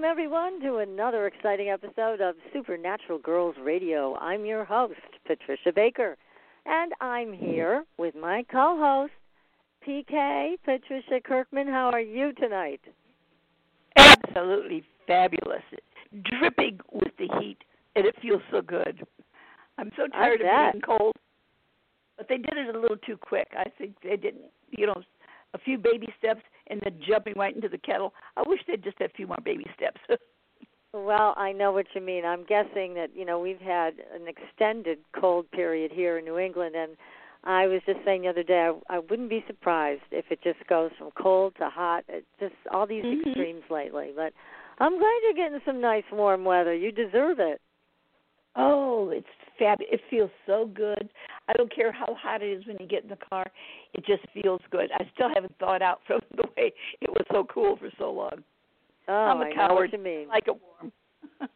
Welcome, everyone, to another exciting episode of Supernatural Girlz Radio. I'm your host, Patricia Baker, and I'm here with my co host, PK, Patricia Kirkman. How are you tonight? Absolutely fabulous. Dripping with the heat, and it feels so good. I'm so tired of being cold. But they did it a little too quick. I think they didn't, you know, a few baby steps and then jumping right into the kettle. I wish they'd just had a few more baby steps. well, I know what you mean. I'm guessing that you know we've had an extended cold period here in New England, and I was just saying the other day I, I wouldn't be surprised if it just goes from cold to hot. It's just all these mm-hmm. extremes lately. But I'm glad you're getting some nice warm weather. You deserve it. Oh, it's fabulous. It feels so good. I don't care how hot it is when you get in the car. It just feels good. I still haven't thawed out from the way it was so cool for so long. Oh, I'm a I coward. know what you mean. I like it warm.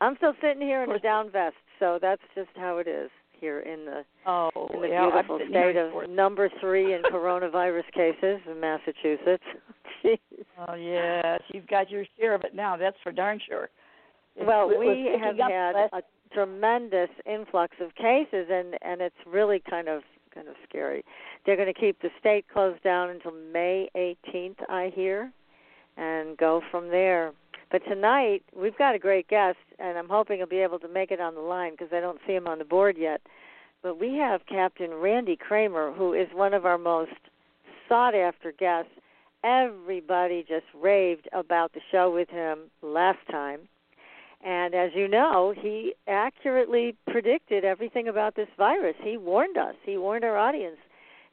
I'm still sitting here in a down vest, so that's just how it is here in the oh, in the yeah, beautiful state of number three in coronavirus cases in Massachusetts. Jeez. Oh yes, you've got your share of it now. That's for darn sure. Well, we have had a tremendous influx of cases, and and it's really kind of kind of scary. They're going to keep the state closed down until May 18th, I hear, and go from there. But tonight we've got a great guest, and I'm hoping he'll be able to make it on the line because I don't see him on the board yet. But we have Captain Randy Cramer, who is one of our most sought after guests. Everybody just raved about the show with him last time. And as you know, he accurately predicted everything about this virus. He warned us, he warned our audience,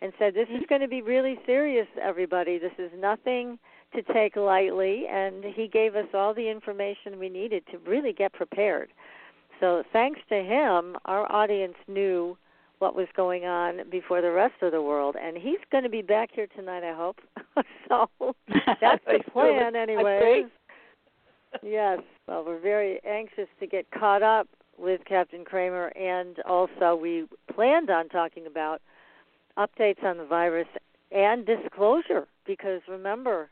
and said, This is going to be really serious, everybody. This is nothing to take lightly. And he gave us all the information we needed to really get prepared. So, thanks to him, our audience knew what was going on before the rest of the world. And he's going to be back here tonight, I hope. so, that's the plan, anyways yes. Well, we're very anxious to get caught up with Captain Cramer, and also we planned on talking about updates on the virus and disclosure because remember,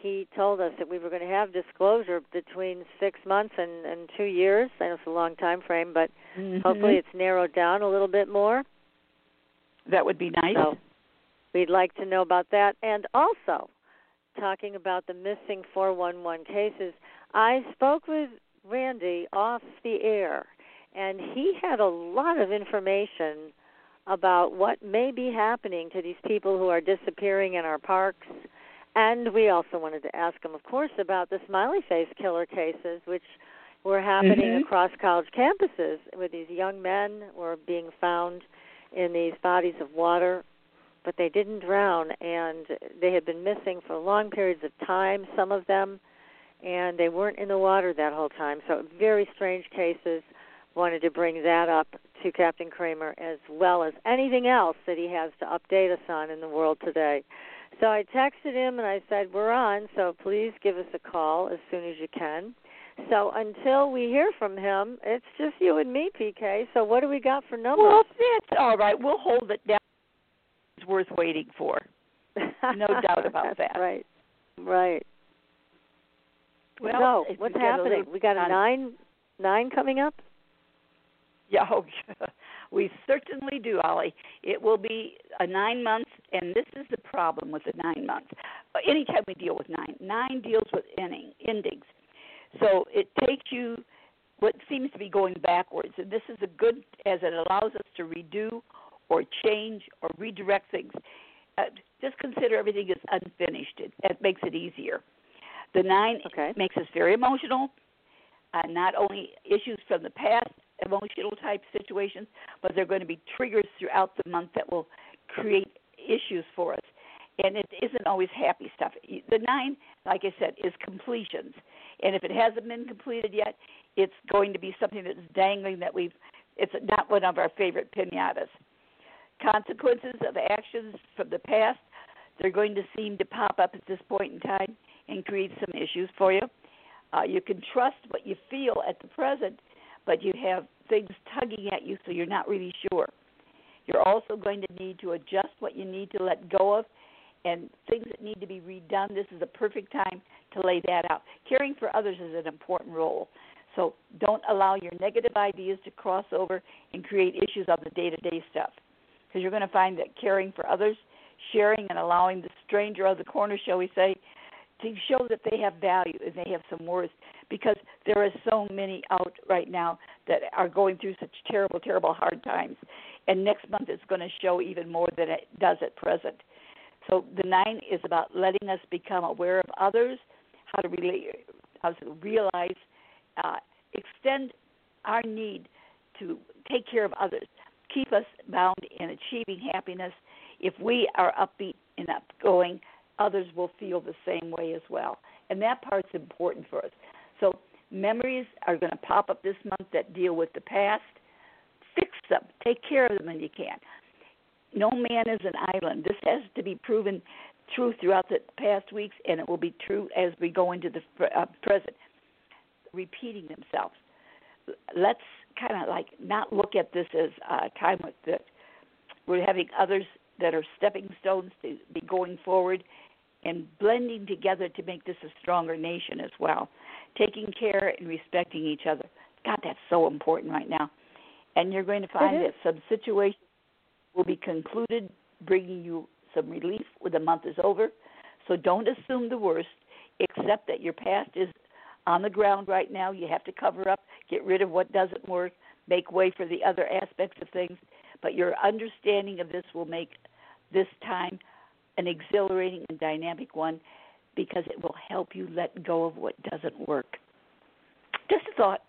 he told us that we were going to have disclosure between six months and, and two years. I know it's a long time frame, but mm-hmm. hopefully it's narrowed down a little bit more. That would be nice. So we'd like to know about that, and also talking about the missing 411 cases. I spoke with Randy off the air, and he had a lot of information about what may be happening to these people who are disappearing in our parks. And we also wanted to ask him, of course, about the smiley face killer cases, which were happening mm-hmm. across college campuses, where these young men were being found in these bodies of water, but they didn't drown, and they had been missing for long periods of time. Some of them and they weren't in the water that whole time. So very strange cases. Wanted to bring that up to Captain Cramer as well as anything else that he has to update us on in the world today. So I texted him and I said, "We're on, so please give us a call as soon as you can." So until we hear from him, it's just you and me, PK. So what do we got for numbers? Well, that's all right. We'll hold it down. It's worth waiting for. No doubt about that. Right. Right. Well, so what's happening? We got a nine nine coming up. Yeah, oh, we certainly do, Ollie. It will be a nine months, and this is the problem with the nine months. Anytime we deal with nine, nine deals with ending, endings. So it takes you what seems to be going backwards, and this is a good as it allows us to redo or change or redirect things. Uh, just consider everything as unfinished. It, it makes it easier. The nine okay. makes us very emotional. Uh, not only issues from the past, emotional type situations, but they're going to be triggers throughout the month that will create issues for us. And it isn't always happy stuff. The nine, like I said, is completions. And if it hasn't been completed yet, it's going to be something that's dangling that we've, it's not one of our favorite pinatas. Consequences of actions from the past, they're going to seem to pop up at this point in time and create some issues for you. Uh, you can trust what you feel at the present, but you have things tugging at you, so you're not really sure. You're also going to need to adjust what you need to let go of and things that need to be redone. This is a perfect time to lay that out. Caring for others is an important role. So don't allow your negative ideas to cross over and create issues on the day to day stuff. Because you're going to find that caring for others, sharing and allowing the stranger of the corner, shall we say, to show that they have value and they have some worth because there are so many out right now that are going through such terrible, terrible hard times. And next month it's going to show even more than it does at present. So the nine is about letting us become aware of others, how to really, how to realize, uh, extend our need to take care of others, keep us bound in achieving happiness. If we are upbeat and upgoing, others will feel the same way as well. And that part's important for us. So memories are going to pop up this month that deal with the past. Fix them. Take care of them when you can. No man is an island. This has to be proven true throughout the past weeks, and it will be true as we go into the uh, present. Repeating themselves. Let's kind of like not look at this as a time that we're having others that are stepping stones to be going forward and blending together to make this a stronger nation as well. Taking care and respecting each other. God, that's so important right now. And you're going to find that some situations will be concluded, bringing you some relief when the month is over. So don't assume the worst, accept that your past is on the ground right now. You have to cover up, get rid of what doesn't work, make way for the other aspects of things. But your understanding of this will make this time an exhilarating and dynamic one because it will help you let go of what doesn't work. Just a thought.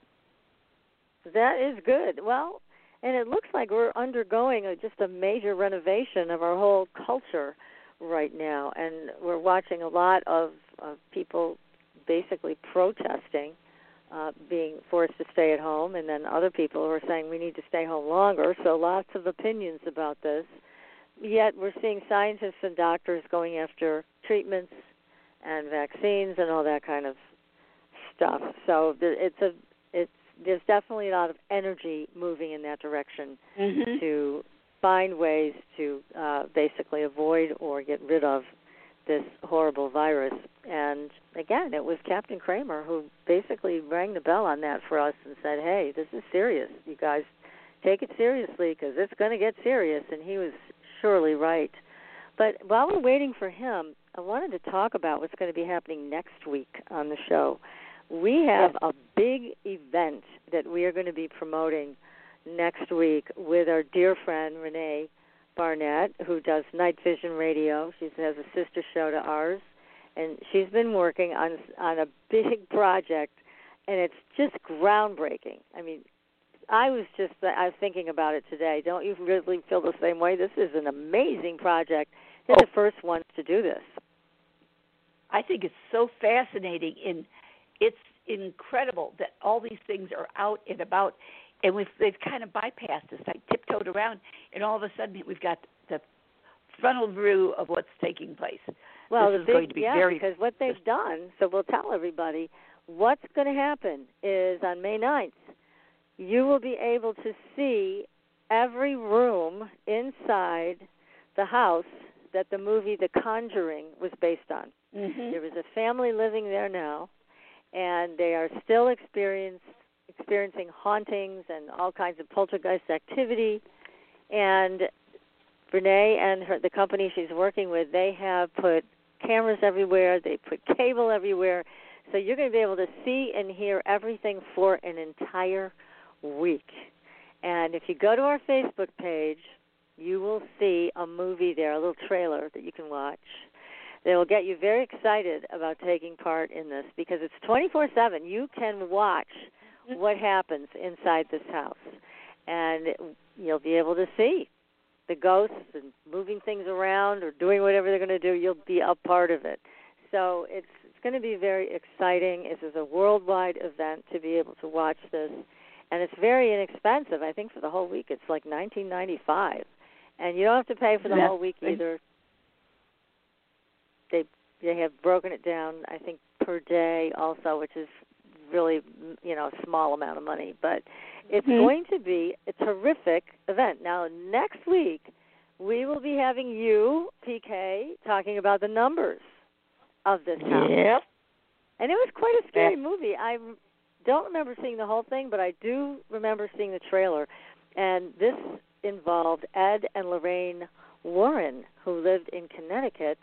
That is good. Well, and it looks like we're undergoing a, just a major renovation of our whole culture right now, and we're watching a lot of, of people basically protesting uh, being forced to stay at home, and then other people who are saying we need to stay home longer. So lots of opinions about this yet we're seeing scientists and doctors going after treatments and vaccines and all that kind of stuff. So it's a it's there's definitely a lot of energy moving in that direction mm-hmm. to find ways to uh, basically avoid or get rid of this horrible virus. And again, it was Captain Cramer who basically rang the bell on that for us and said, "Hey, this is serious. You guys take it seriously because it's going to get serious." And he was surely right. But while we're waiting for him, I wanted to talk about what's going to be happening next week on the show. We have a big event that we are going to be promoting next week with our dear friend Renee Barnett, who does Night Vision Radio. She has a sister show to ours, and she's been working on on a big project, and it's just groundbreaking. I mean, I was just I was thinking about it today. Don't you really feel the same way? This is an amazing project. They're oh. the first ones to do this. I think it's so fascinating and it's incredible that all these things are out and about and we've they've kind of bypassed us, like tiptoed around and all of a sudden we've got the frontal view of what's taking place. Well, this the big, going to be yeah, very because what they've done, so we'll tell everybody, what's going to happen is on May 9th, you will be able to see every room inside the house that the movie The Conjuring was based on. Mm-hmm. There is a family living there now, and they are still experiencing hauntings and all kinds of poltergeist activity. And Renee and her, the company she's working with, they have put cameras everywhere. They put cable everywhere, so you're going to be able to see and hear everything for an entire week. And if you go to our Facebook page, you will see a movie there, a little trailer that you can watch. That will get you very excited about taking part in this because it's 24/7. You can watch Mm-hmm. what happens inside this house, and you'll be able to see the ghosts and moving things around or doing whatever they're going to do. You'll be a part of it. So it's it's going to be very exciting. This is a worldwide event to be able to watch this, and it's very inexpensive. I think for the whole week it's like 19.95, and you don't have to pay for the That's whole week either. They they have broken it down. I think per day also, which is really you know a small amount of money, but it's Mhm. going to be a terrific event. Now next week we will be having you, PK, talking about the numbers of this house. Yep. And it was quite a scary Yeah. movie. I don't remember seeing the whole thing, but I do remember seeing the trailer. And this involved Ed and Lorraine Warren, who lived in Connecticut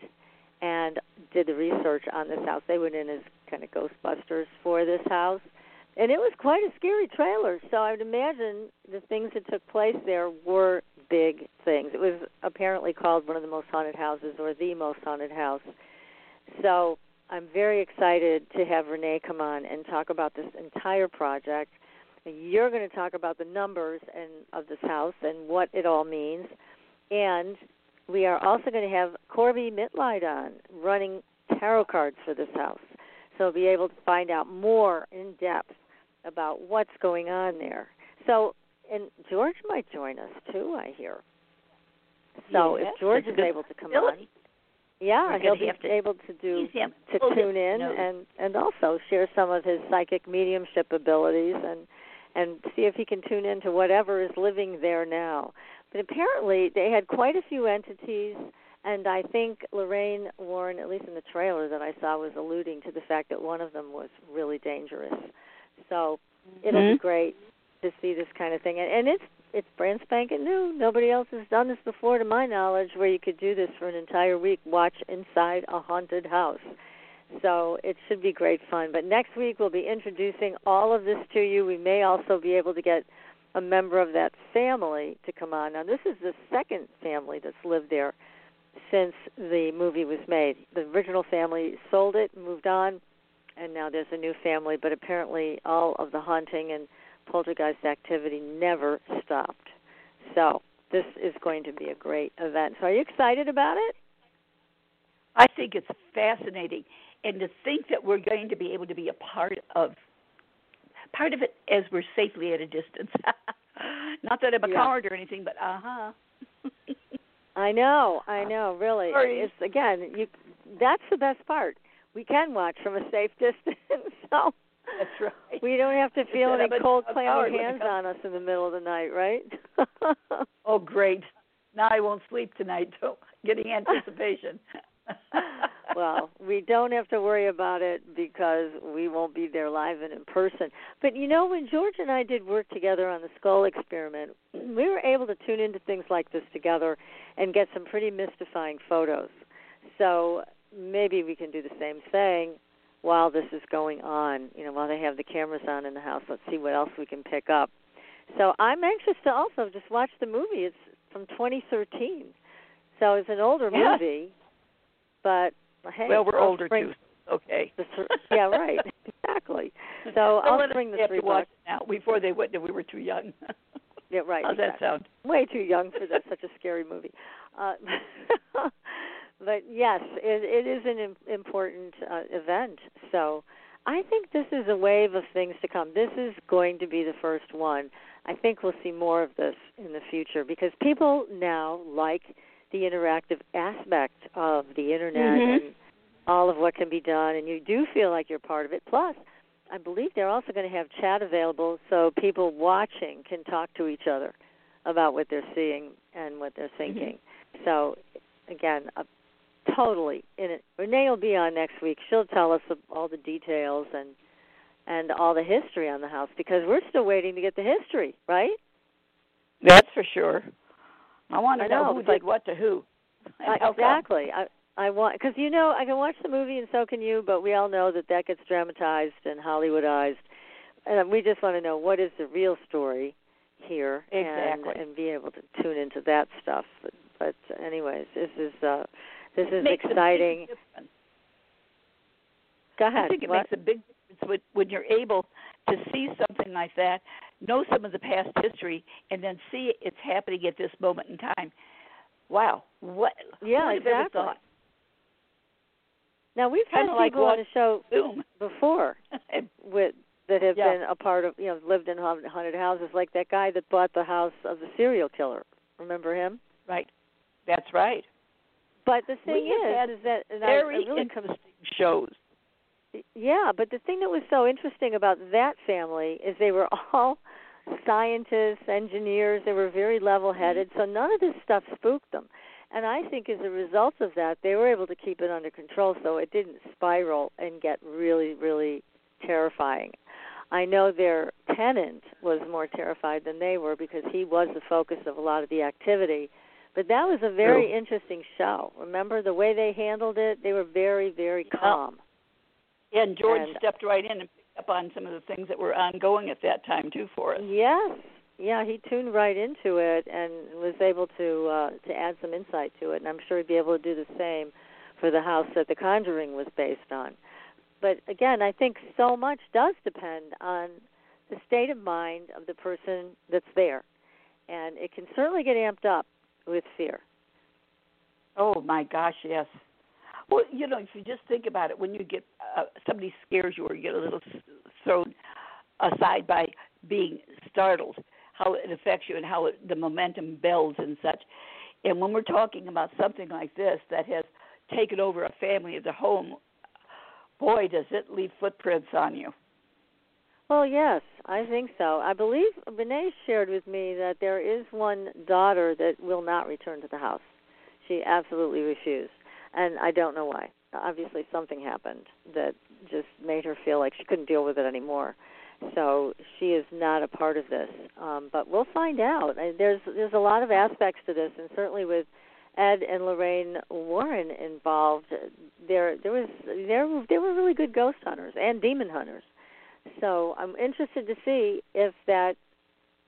and did the research on this house. They went in as kind of ghostbusters for this house. And it was quite a scary trailer. So I would imagine the things that took place there were big things. It was apparently called one of the most haunted houses or the most haunted house. So I'm very excited to have Renee come on and talk about this entire project. You're going to talk about the numbers and of this house and what it all means. And we are also going to have Corbie Mitleid on running tarot cards for this house. So be able to find out more in depth about what's going on there. So and George might join us too, I hear. So Yeah, if George is able to come on. Yeah, he'll be have to able to do to tune in No. and and also share some of his psychic mediumship abilities and and see if he can tune into whatever is living there now. But apparently they had quite a few entities and I think Lorraine Warren, at least in the trailer that I saw, was alluding to the fact that one of them was really dangerous. So it'll be Mhm. great to see this kind of thing. And, and it's it's brand spanking new. Nobody else has done this before, to my knowledge, where you could do this for an entire week, watch inside a haunted house. So it should be great fun. But next week we'll be introducing all of this to you. We may also be able to get a member of that family to come on. Now this is the second family that's lived there since the movie was made. The original family sold it, moved on, and now there's a new family. But apparently all of the haunting and poltergeist activity never stopped. So this is going to be a great event. So are you excited about it? I think it's fascinating, and to think that we're going to be able to be a part of part of it as we're safely at a distance. Not that I'm a Yeah. coward or anything, but uh huh. I know, I know, really. Sorry. It's again, you that's the best part. We can watch from a safe distance. so That's right. we don't have to feel any cold clammy coward when it hands on us in the middle of the night, right? Oh, great. Now I won't sleep tonight. So getting anticipation. well, we don't have to worry about it because we won't be there live and in person. But you know, when George and I did work together on the skull experiment, we were able to tune into things like this together and get some pretty mystifying photos. So maybe we can do the same thing while this is going on. You know, while they have the cameras on in the house, let's see what else we can pick up. So I'm anxious to also just watch the movie. It's from 2013, so it's an older Yeah. movie. But hey, well, we're I'll older too. Okay. the th- yeah, right, exactly. So I'll spring the three to watch now before they went. We were too young. Yeah, right. How's that sound? Way too young for that such a scary movie. Uh, but yes, it, it is an important uh, event. So I think this is a wave of things to come. This is going to be the first one. I think we'll see more of this in the future because people now like the interactive aspect of the internet Mhm. and all of what can be done, and you do feel like you're part of it. Plus, I believe they're also going to have chat available so people watching can talk to each other about what they're seeing and what they're thinking. So, again, uh, totally in it. Renee will be on next week. She'll tell us all the details and and all the history on the house because we're still waiting to get the history, right? That's for sure. I want to I know, know, who did like- what to who. come. exactly. I I want because you know I can watch the movie and so can you, but we all know that that gets dramatized and Hollywoodized, and we just want to know what is the real story here exactly. and and be able to tune into that stuff. But, but anyways, this is uh this is exciting. Go ahead. I think it what? makes a big difference when, when you're able to see something like that, know some of the past history, and then see it's happening at this moment in time. Wow, what? Yeah, ever exactly. thought? Now we've had Kinda like people on the show Boom. before with that have Yeah. been a part of you know lived in haunted houses, like that guy that bought the house of the serial killer. Remember him? right. That's right. But the thing is, is that and I, I very really interesting shows. Yeah, but the thing that was so interesting about that family is they were all scientists, engineers. They were very level-headed, mm-hmm. so none of this stuff spooked them. And I think as a result of that, they were able to keep it under control so it didn't spiral and get really, really terrifying. I know their tenant was more terrified than they were because he was the focus of a lot of the activity. But that was a very True. interesting show. Remember the way they handled it? They were very, very calm. Yeah, and George And- stepped right in and picked up on some of the things that were ongoing at that time too for us. Yes. Yeah, he tuned right into it and was able to uh to add some insight to it and I'm sure he'd be able to do the same for the house that the conjuring was based on. But again, I think so much does depend on the state of mind of the person that's there. And it can certainly get amped up with fear. Oh my gosh, yes. Well, you know, if you just think about it, when you get uh, somebody scares you or you get a little thrown aside by being startled, how it affects you and how it, the momentum builds and such. And when we're talking about something like this that has taken over a family of the home, boy, does it leave footprints on you. Well, yes, I think so. I believe Renee shared with me that there is one daughter that will not return to the house. She absolutely refused, and I don't know why. Obviously, something happened that just made her feel like she couldn't deal with it anymore. So she is not a part of this, um, but we'll find out. There's there's a lot of aspects to this, and certainly with Ed and Lorraine Warren involved, there there was there they were really good ghost hunters and demon hunters. So I'm interested to see if that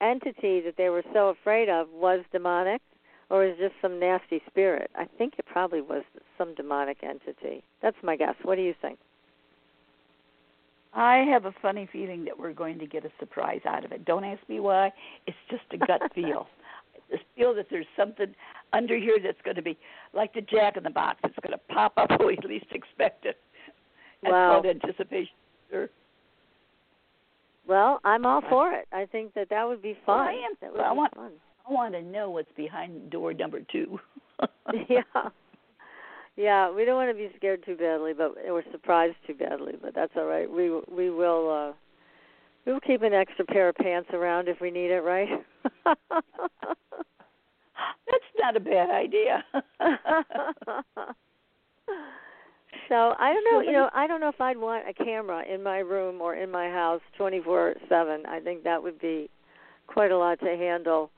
entity that they were so afraid of was demonic or is just some nasty spirit. I think it probably was some demonic entity. That's my guess. What do you think? I have a funny feeling that we're going to get a surprise out of it. Don't ask me why. It's just a gut feel. I just feel that there's something under here that's going to be like the jack in the box. It's going to pop up when we least expect it. That's Wow. called anticipation. Sure. Well, I'm all for it. I think that that would be fun. Well, I am. That would Well, I want- fun. I want to know what's behind door number two. yeah. Yeah, we don't want to be scared too badly, but or surprised too badly, but that's all right. We we will uh we will keep an extra pair of pants around if we need it, right? That's not a bad idea. So I don't know, you know, I don't know if I'd want a camera in my room or in my house 24/7. I think that would be quite a lot to handle,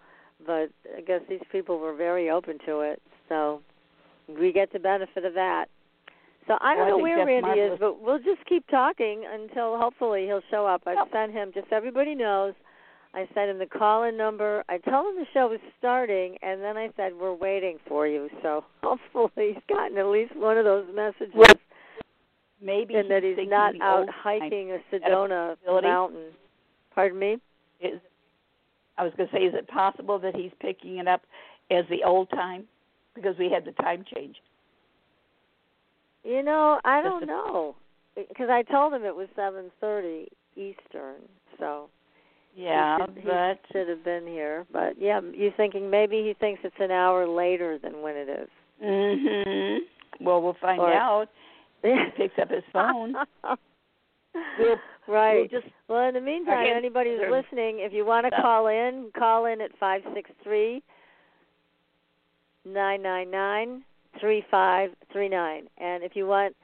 but I guess these people were very open to it. So we get the benefit of that. So I don't Well, know think where Randy marvelous. is, but we'll just keep talking until hopefully he'll show up. I've Yep. sent him just so everybody knows. I sent him the call-in number. I told him the show was starting, and then I said we're waiting for you. So hopefully he's gotten at least one of those messages, Well, Maybe and that he's not out oh, time hiking a Sedona mountain. Pardon me. Is I was going to say, is it possible that he's picking it up as the old time because we had the time change? You know, I don't know because I told him it was 7:30 Eastern. So Yeah, he should, he but should have been here. But yeah, you thinking maybe he thinks it's an hour later than when it is. mhm. Well, we'll find Or- out. He picks up his phone. We'll right. we'll just well, in the meantime, hands anybody who's listening, if you want to call in, call in at five six three nine nine nine three five three nine. And if you want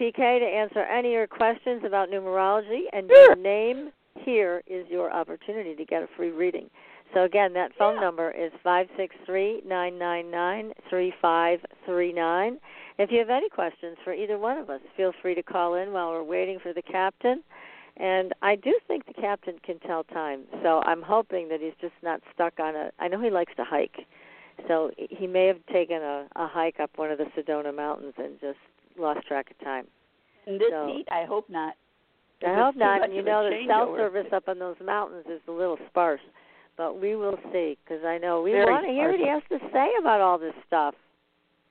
PK to answer any of your questions about numerology and Sure. your name, here is your opportunity to get a free reading. So again, that phone Yeah. number is five six three nine nine nine three five three nine. If you have any questions for either one of us, feel free to call in while we're waiting for the captain. And I do think the captain can tell time. So I'm hoping that he's just not stuck on a. I know he likes to hike, so he may have taken a, a hike up one of the Sedona mountains and just lost track of time. In this so, heat, I hope not. I hope not. And you know, the cell service up on those mountains is a little sparse, but we will see because I know we want to hear what he has to say about all this stuff.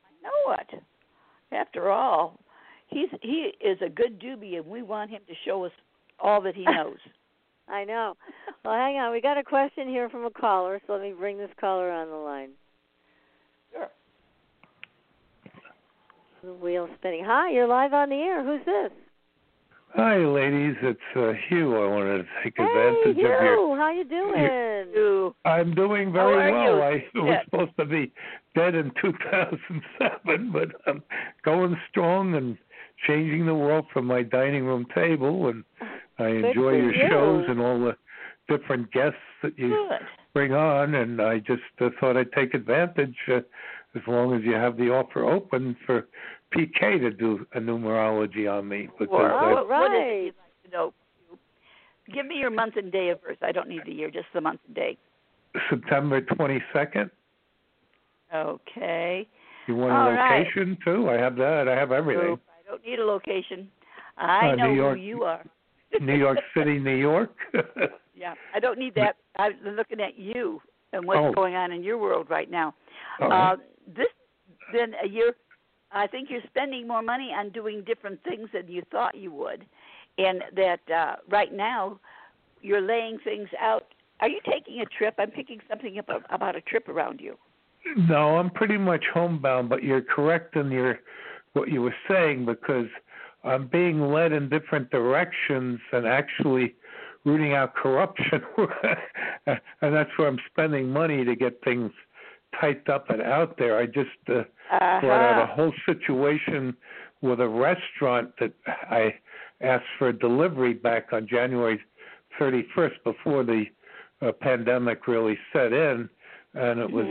I know it. After all, he's he is a good doobie, and we want him to show us all that he knows. I know. Well, hang on. We got a question here from a caller, so let me bring this caller on the line. Sure. The wheel spinning. Hi, you're live on the air. Who's this? Hi, ladies. It's uh, Hugh. I wanted to take hey, advantage Hugh. of your. How you doing? I'm doing very well. You? I was yeah. supposed to be dead in 2007, but I'm going strong and changing the world from my dining room table. And I enjoy your you. shows and all the different guests that you Good. bring on. And I just uh, thought I'd take advantage, uh, as long as you have the offer open for PK to do a numerology on me because Well, I, what, what is it you'd like to know? Give me your month and day of birth. I don't need the year, just the month and day. September 22nd. Okay. You want a All right. location too? I have that. I have everything. Nope, I don't need a location. I Uh, know York- who you are. New York City, New York. Yeah, I don't need that. I'm looking at you and what's Oh. going on in your world right now. All right. Uh, this then a year. I think you're spending more money on doing different things than you thought you would, and that uh, right now you're laying things out. Are you taking a trip? I'm picking something up about a trip around you. no, I'm pretty much homebound, but you're correct in your what you were saying because I'm being led in different directions and actually rooting out corruption, and that's where I'm spending money to get things typed up and out there. I just uh, brought out a Uh-huh. whole situation with a restaurant that I asked for a delivery back on January 31st before the uh, pandemic really set in, and it was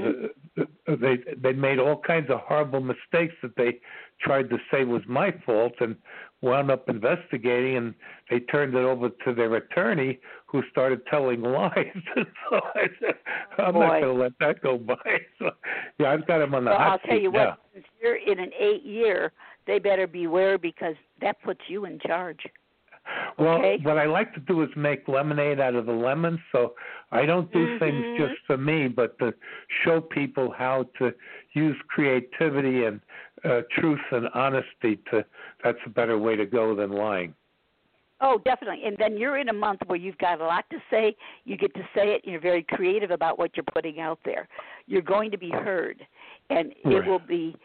uh, uh, they they made all kinds of horrible mistakes that they tried to say was my fault and wound up investigating and they turned it over to their attorney who started telling lies so I said I'm Boy. not going to let that go by so yeah I've got him on the Well, hot I'll tell you now. what. Since you're in an eight year, they better beware because that puts you in charge. Well, Okay. what I like to do is make lemonade out of the lemons. So I don't do things Mhm. just for me, but to show people how to use creativity and uh, truth and honesty. To that's a better way to go than lying. Oh, definitely. And then you're in a month where you've got a lot to say. You get to say it. You're very creative about what you're putting out there. You're going to be heard, and it will be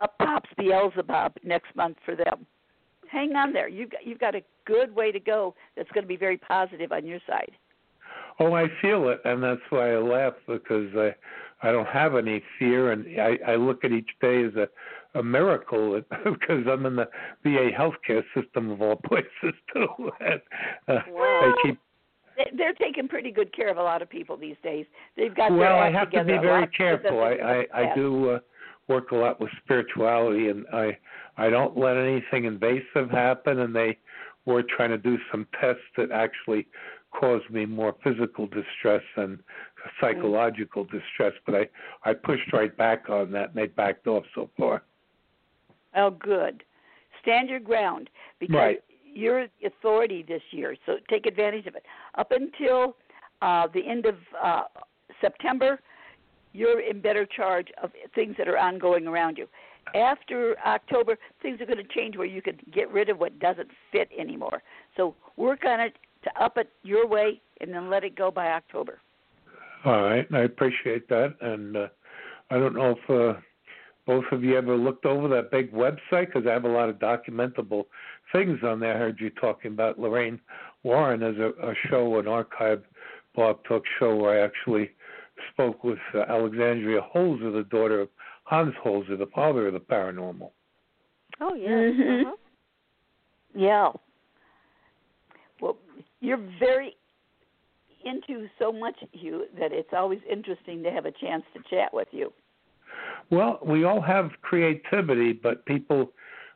up tops Beelzebub next month for them. Hang on there. You've got, you've got a good way to go. That's going to be very positive on your side. Oh, I feel it, and that's why I laugh because I I don't have any fear, and I I look at each day as a a miracle because I'm in the VA healthcare system of all places too. And, uh, Wow. They keep They- They're taking pretty good care of a lot of people these days. They've got well, I have to be very careful. I I, I do uh, work a lot with spirituality, and I I don't let anything invasive happen. And they were trying to do some tests that actually caused me more physical distress than psychological distress. But I I pushed right back on that, and they backed off so far. Oh, good. Stand your ground because Right. you're the authority this year. So take advantage of it. Up until uh, the end of uh, September, you're in better charge of things that are ongoing around you. After October, things are going to change where you can get rid of what doesn't fit anymore. So work on it to up it your way and then let it go by October. All right, I appreciate that, and uh, I don't know if uh, both of you ever looked over that big website because I have a lot of documentable things on there. I heard you talking about Lorraine Warren as a, a show, an archive blog talk show where I actually spoke with uh, Alexandria Holzer, the daughter of Hans Holzer, the father of the paranormal. Oh yes. Mhm. Uh-huh. Yeah. Well, you're very into so much, Hugh, that it's always interesting to have a chance to chat with you. Well, we all have creativity, but people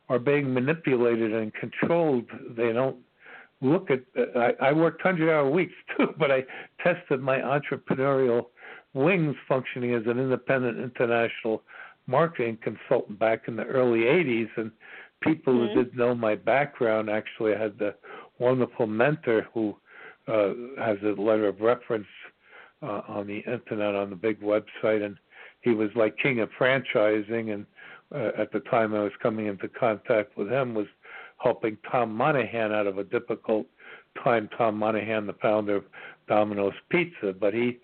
are being manipulated and controlled. They don't look at. I, I worked hundred hour weeks too, but I tested my entrepreneurial wings functioning as an independent international marketing consultant back in the early '80s, and people mm-hmm. who didn't know my background actually I had the wonderful mentor who uh, has a letter of reference uh, on the internet on the big website, and he was like king of franchising. And uh, at the time I was coming into contact with him, was helping Tom Monaghan out of a difficult time. Tom Monaghan, the founder of Domino's Pizza, but he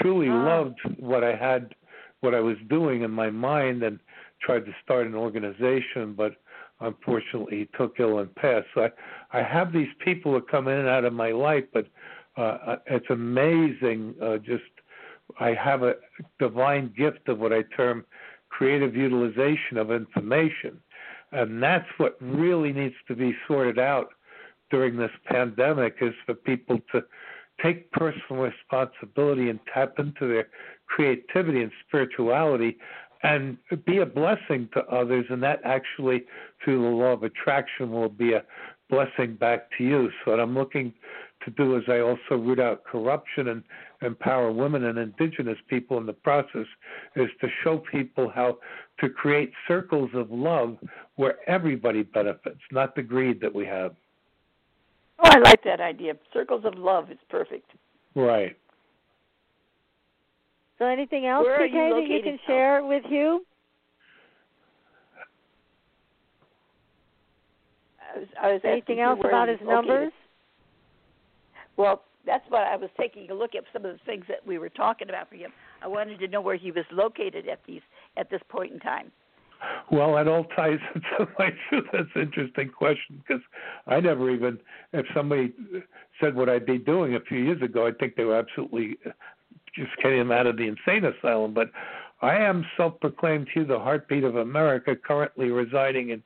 truly ah. loved what I had, what I was doing in my mind, and tried to start an organization, but unfortunately he took ill and passed. So I, I have these people that come in and out of my life, but uh, it's amazing. Uh, just I have a divine gift of what I term creative utilization of information, and that's what really needs to be sorted out during this pandemic is for people to take personal responsibility and tap into their creativity and spirituality and be a blessing to others. And that actually through the law of attraction will be a blessing back to you. So i'm looking to do is i also root out corruption and empower women and indigenous people in the process is to show people how to create circles of love where everybody benefits not the greed that we have. Oh i like that idea. Circles of love is perfect. Right. So anything else, Where PK, you that you can share with you? I was, I was anything else about his numbers? Well, that's what I was taking a look at some of the things that we were talking about for him. I wanted to know where he was located at these at this point in time. Well, that all ties into my truth. That's an interesting question because I never even, if somebody said what I'd be doing a few years ago, I think they were absolutely uh, just getting him out of the insane asylum. But I am self-proclaimed to the heartbeat of America, currently residing in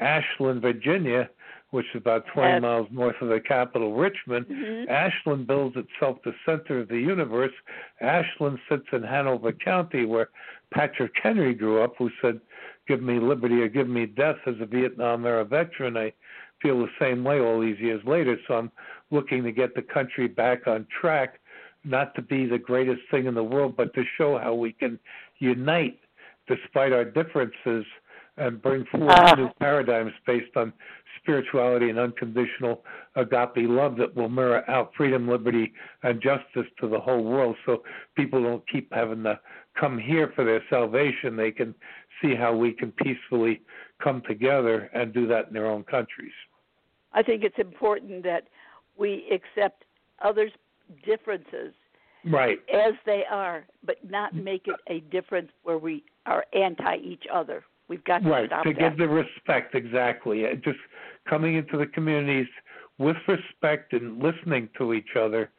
Ashland, Virginia, which is about 20 yes. miles north of the capital, Richmond. Mm-hmm. Ashland builds itself the center of the universe. Ashland sits in Hanover County, where Patrick Henry grew up, who said, "Give me liberty or give me death." As a Vietnam era veteran, I feel the same way all these years later. So I'm looking to get the country back on track not to be the greatest thing in the world, but to show how we can unite despite our differences and bring forth uh, new paradigms based on spirituality and unconditional agape love that will mirror out freedom, liberty, and justice to the whole world so people don't keep having to come here for their salvation. They can see how we can peacefully come together and do that in their own countries. I think it's important that we accept others' differences right as they are, but not make it a difference where we are anti each other. We've got to right to that. give the respect exactly. Just coming into the communities with respect and listening to each other,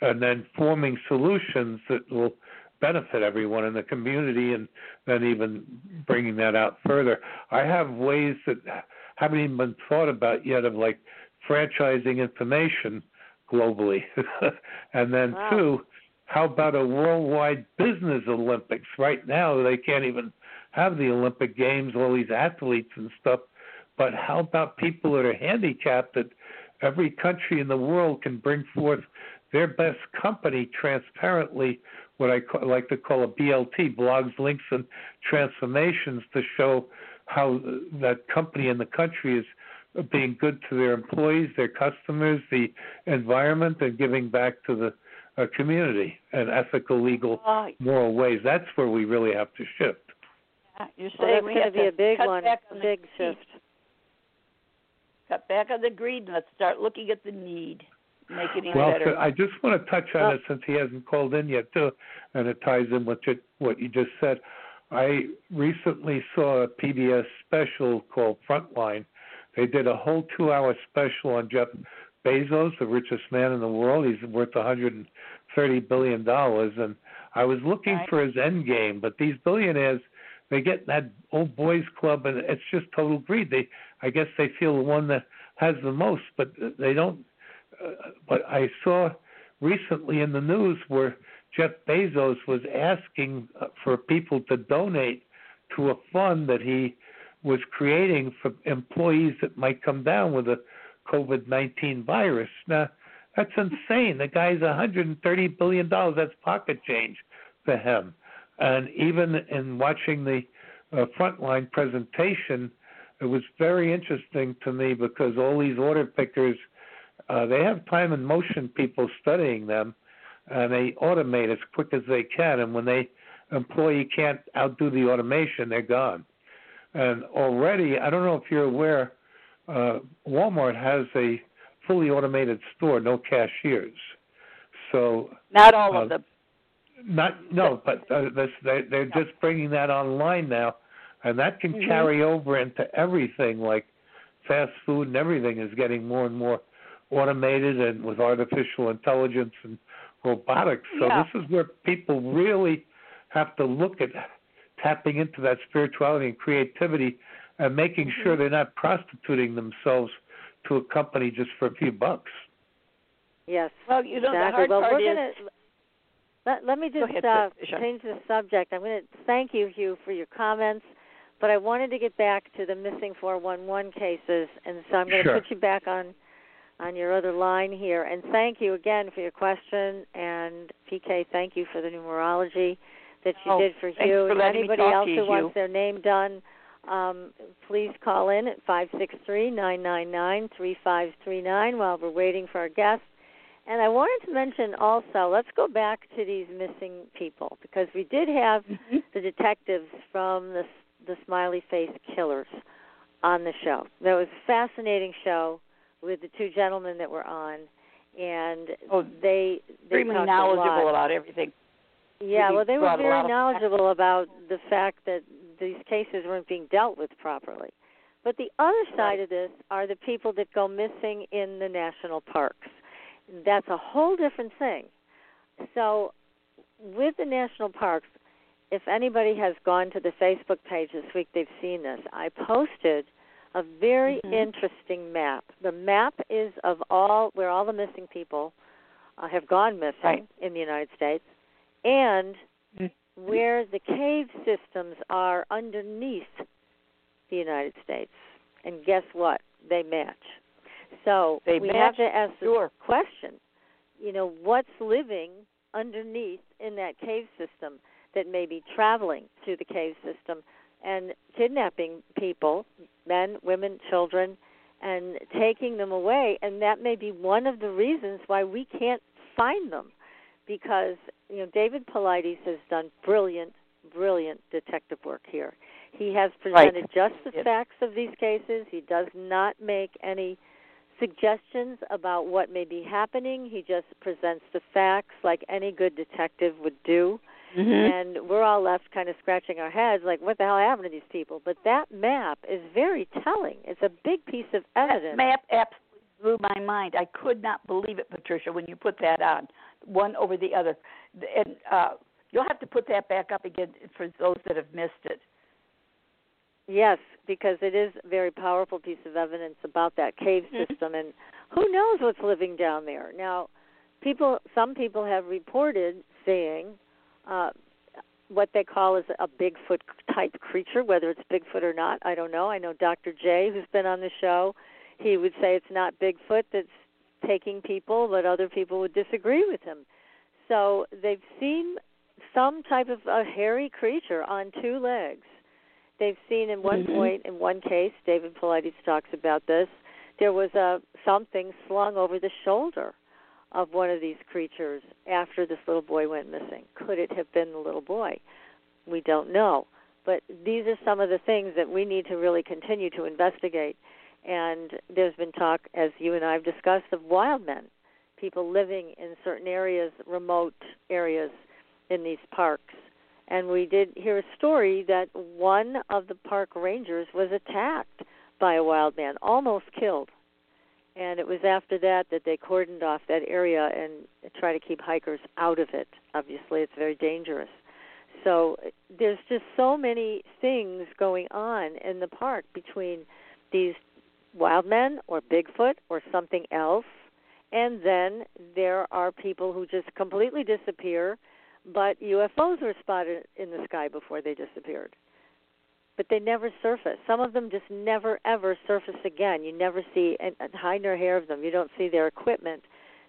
and then forming solutions that will benefit everyone in the community, and then even bringing that out further. I have ways that haven't even been thought about yet of like franchising information globally. and then wow. two, how about a worldwide business Olympics? Right now they can't even have the Olympic Games, all these athletes and stuff. But how about people that are handicapped that every country in the world can bring forth their best company transparently, what I call, like to call a BLT, blogs, links, and transformations to show how that company in the country is being good to their employees, their customers, the environment, and giving back to the uh, community and ethical, legal, moral ways. That's where we really have to shift. You're well, saying that's we going have to be a big cut one, back a on big the shift. Cut back on the greed and let's start looking at the need. Make it even well, better. I just want to touch on Oh. it since he hasn't called in yet, too, and it ties in with what you just said. I recently saw a PBS special called Frontline. They did a whole two-hour special on Jeff Bezos, the richest man in the world. He's worth 130 billion dollars, and I was looking Right. for his end game. But these billionaires, they get that old boys club, and it's just total greed. They, I guess, they feel the one that has the most, but they don't. Uh, but I saw recently in the news where Jeff Bezos was asking uh, for people to donate to a fund that he was creating for employees that might come down with a COVID 19 virus. Now, that's insane. The guy's 130 billion dollars. That's pocket change for him. And even in watching the uh, frontline presentation, it was very interesting to me because all these order pickers, uh, they have time and motion people studying them, and they automate as quick as they can. And when they employee can't outdo the automation, they're gone. And already, I don't know if you're aware, uh, Walmart has a fully automated store, no cashiers. So not all uh, of them. Not no, but uh, this, they, they're just bringing that online now, and that can mm-hmm. carry over into everything like fast food and everything is getting more and more automated and with artificial intelligence and robotics. So yeah. this is where people really have to look at tapping into that spirituality and creativity and making mm-hmm. sure they're not prostituting themselves to a company just for a few bucks. Yes. Well, you know exactly. the hard well, part we're is. Gonna, let, let me just ahead, uh, Patricia. change the subject. I'm going to thank you, Hugh, for your comments, but I wanted to get back to the missing 411 cases, and so I'm going to Sure. put you back on on your other line here. And thank you again for your question. And PK, thank you for the numerology that you Oh, did for thanks Hugh. for and letting me anybody else to who you, wants their name done, um, please call in at five six three nine nine nine three five three nine while we're waiting for our guest. And I wanted to mention also, let's go back to these missing people because we did have Mm-hmm. the detectives from the the Smiley Face Killers on the show. That was a fascinating show with the two gentlemen that were on, and Oh, they they extremely knowledgeable about everything. Yeah, well, they were very of knowledgeable about the fact that these cases weren't being dealt with properly. But the other side Right. of this are the people that go missing in the national parks. That's a whole different thing. So, with the national parks, if anybody has gone to the Facebook page this week, they've seen this. I posted a very Mhm. interesting map. The map is of all where all the missing people uh, have gone missing Right. in the United States, and Mhm. where the cave systems are underneath the United States. And guess what? They match. So They we match? have to ask the Sure. question. You know, what's living underneath in that cave system that may be traveling through the cave system and kidnapping people, men, women, children, and taking them away. And that may be one of the reasons why we can't find them. Because, you know, David Paulides has done brilliant, brilliant detective work here. He has presented just the Yes. facts of these cases. He does not make any suggestions about what may be happening. He just presents the facts like any good detective would do Mm-hmm. and we're all left kind of scratching our heads like what the hell happened to these people but that map is very telling it's a big piece of evidence That map absolutely blew my mind. I could not believe it, Patricia, when you put that on, one over the other. And uh, you'll have to put that back up again for those that have missed it. Yes because it is a very powerful piece of evidence about that cave Mhm. system and who knows what's living down there now people some people have reported seeing uh what they call is a Bigfoot type creature, whether it's Bigfoot or not, I don't know. I know Dr. J, who's been on the show, he would say it's not Bigfoot that's taking people, but other people would disagree with him. So they've seen some type of a hairy creature on two legs. They've seen in one Mhm. point, in one case, David Paulides talks about this. There was a something slung over the shoulder of one of these creatures after this little boy went missing. Could it have been the little boy? We don't know. But these are some of the things that we need to really continue to investigate. And there's been talk, as you and I have discussed, of wild men, people living in certain areas, remote areas in these parks. And we did hear a story that one of the park rangers was attacked by a wild man, almost killed and it was after that that they cordoned off that area and try to keep hikers out of it. Obviously, it's very dangerous. So there's just so many things going on in the park between these wild men or Bigfoot or something else, and then there are people who just completely disappear, but UFOs were spotted in the sky before they disappeared. But they never surface. Some of them just never ever surface again. You never see and hide nor hair of them. You don't see their equipment,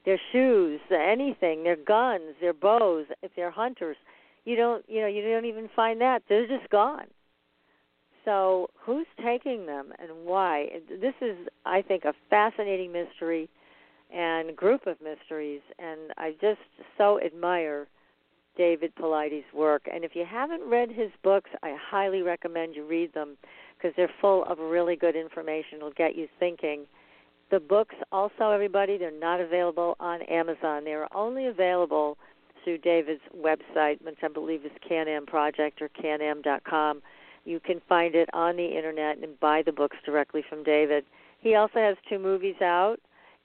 their shoes, anything, their guns, their bows. If they're hunters, you don't you know you don't even find that. They're just gone. So who's taking them and why? This is, I think, a fascinating mystery and group of mysteries, and I just so admire David Paulides' work. And if you haven't read his books, I highly recommend you read them because they're full of really good information. It'll get you thinking. The books, also, everybody, they're not available on Amazon. They are only available through David's website, which I believe is Can-Am Project or canam.com. You can find it on the internet and buy the books directly from David. He also has two movies out,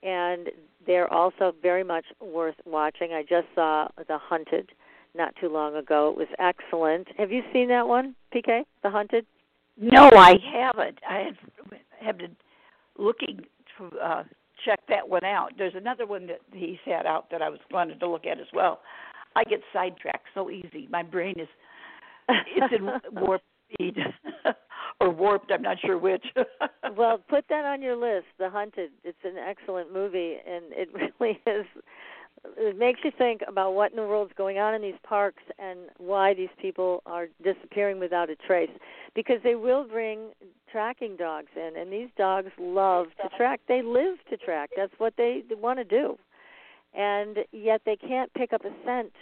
and they're also very much worth watching. I just saw The Hunted not too long ago. It was excellent. Have you seen that one, PK? The Hunted? No, I haven't. I have, have been looking to uh, check that one out. There's another one that he's had out that I was wanted to look at as well. I get sidetracked so easy. My brain is it's in warp speed or warped. I'm not sure which. well, put that on your list. The Hunted. It's an excellent movie, and it really is. It makes you think about what in the world's going on in these parks and why these people are disappearing without a trace. Because they will bring tracking dogs in, and these dogs love to track. They live to track. That's what they want to do, and yet they can't pick up a scent